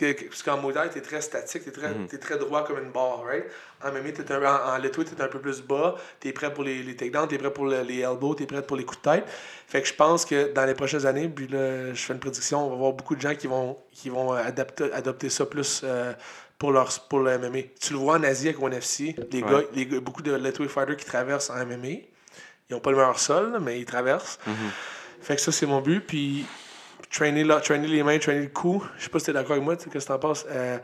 Parce qu'en Muay Thai, t'es très statique, t'es très, t'es très droit comme une barre, right? En MMA, t'es un, en, en Litway, t'es un peu plus bas, t'es prêt pour les, les takedowns, t'es prêt pour le- les elbows, t'es prêt pour les coups de tête. Fait que je pense que dans les prochaines années, puis là, je fais une prédiction, on va voir beaucoup de gens qui vont, qui vont adapter, adopter ça plus euh, pour, leur, pour le MMA. Tu le vois en Asie avec ONFC, les Ouais. gars, les beaucoup de Lightweight fighters qui traversent en MMA. Ils n'ont pas le meilleur sol, mais ils traversent. Fait que ça, c'est mon but. Puis, trainer, là, trainer les mains, trainer le cou. Je sais pas si tu es d'accord avec moi, tu sais, qu'est-ce que tu en penses. Euh,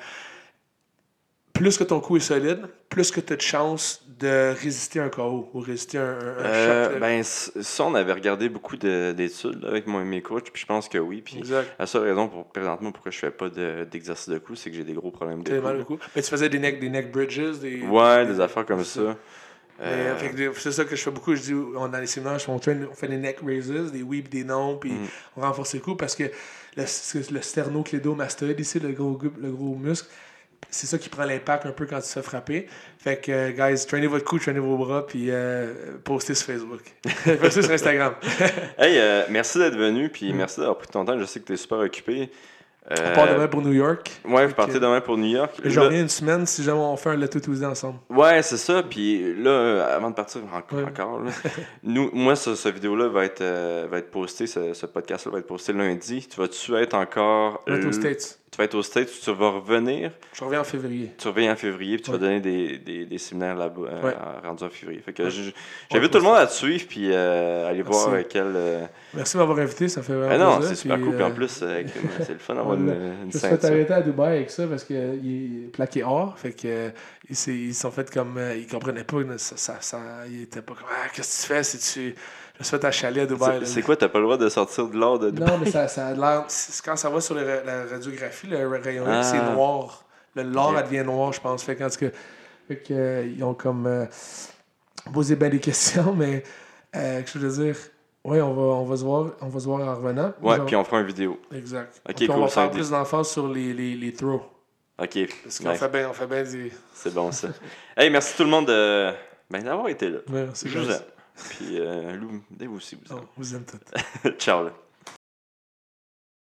plus que ton cou est solide, plus que tu as de chances de résister à un KO ou résister à un, un- un Euh, choc. là. ben, ça, on avait regardé beaucoup de- d'études avec moi, mes coachs, puis je pense que oui. Puis la seule raison pour présentement pourquoi je fais pas de- d'exercice de cou, c'est que j'ai des gros problèmes de T'as cou. mal là. au cou. Mais tu faisais des neck, des neck bridges. Des, Ouais, des affaires comme ça. Euh, que c'est ça que je fais beaucoup. Je dis, on dans les séminaires, on, on fait des neck raises, des weeps, des noms, puis Mm. on renforce le cou parce que le, le sternoclédomastoïde ici, le gros, le gros muscle, c'est ça qui prend l'impact un peu quand tu te fais frapper. Fait que, euh, guys, traînez votre cou, traînez vos bras, puis euh, postez sur Facebook. postez sur Instagram. Hey, euh, merci d'être venu, puis merci d'avoir pris ton temps. Je sais que tu es super occupé. Euh. On part demain pour New York. Ouais, vous partez demain pour New York. Je Là- reviens une semaine si jamais on fait un Let's Tuesday ensemble. Ouais, c'est ça. Puis là, euh, avant de partir, Ouais. encore, là, nous, moi, ce, ce vidéo-là va être, euh, va être posté, ce, ce podcast-là va être posté lundi. Tu vas-tu être encore. On va être aux l- States. Tu vas être aux States, tu vas revenir. Je reviens en février. Tu reviens en février, puis tu Ouais. vas donner des, des, des séminaires là-bas, euh, Ouais. rendus en février. Fait que j'invite tout le monde à te suivre, puis euh, aller Merci. voir quel. euh, Merci de m'avoir invité, ça fait vraiment Ah non, c'est super cool. Puis en euh, plus, euh, c'est le fun d'avoir une, une Je me suis arrêter à Dubaï avec ça parce qu'il est plaqué or. Fait que euh, ils sont fait comme. euh, ils comprenaient pas. Ça, ça, ça- ils étaient pas comme. Ah, qu'est-ce que tu fais? Si tu. Je fait à Dubaï. C'est- là. C'est quoi, t'as pas le droit de sortir de l'or de Dubaï? Non, mais ça, ça a l'air. Quand ça va sur les la radiographie, le rayon Ah. c'est noir. Le l'or, Ok. elle devient noir, je pense. Fait fait que, euh, ils ont comme euh, posé bien des questions, mais euh, que je veux dire, oui, on va, on va se voir, on va se voir en revenant. Ouais, Genre- puis on fera une vidéo. Exact. Ok, Puis on cool, va ça faire plus d'emphase sur les, les, les throws. Ok, Parce qu'on nice. fait bien, on fait bien des. c'est bon ça. hey, merci tout le monde de ben, d'avoir été là. Ouais, c'est Vous. Puis, euh, Lou, Dave aussi vous Oh, aime. vous aime tout. Ciao là.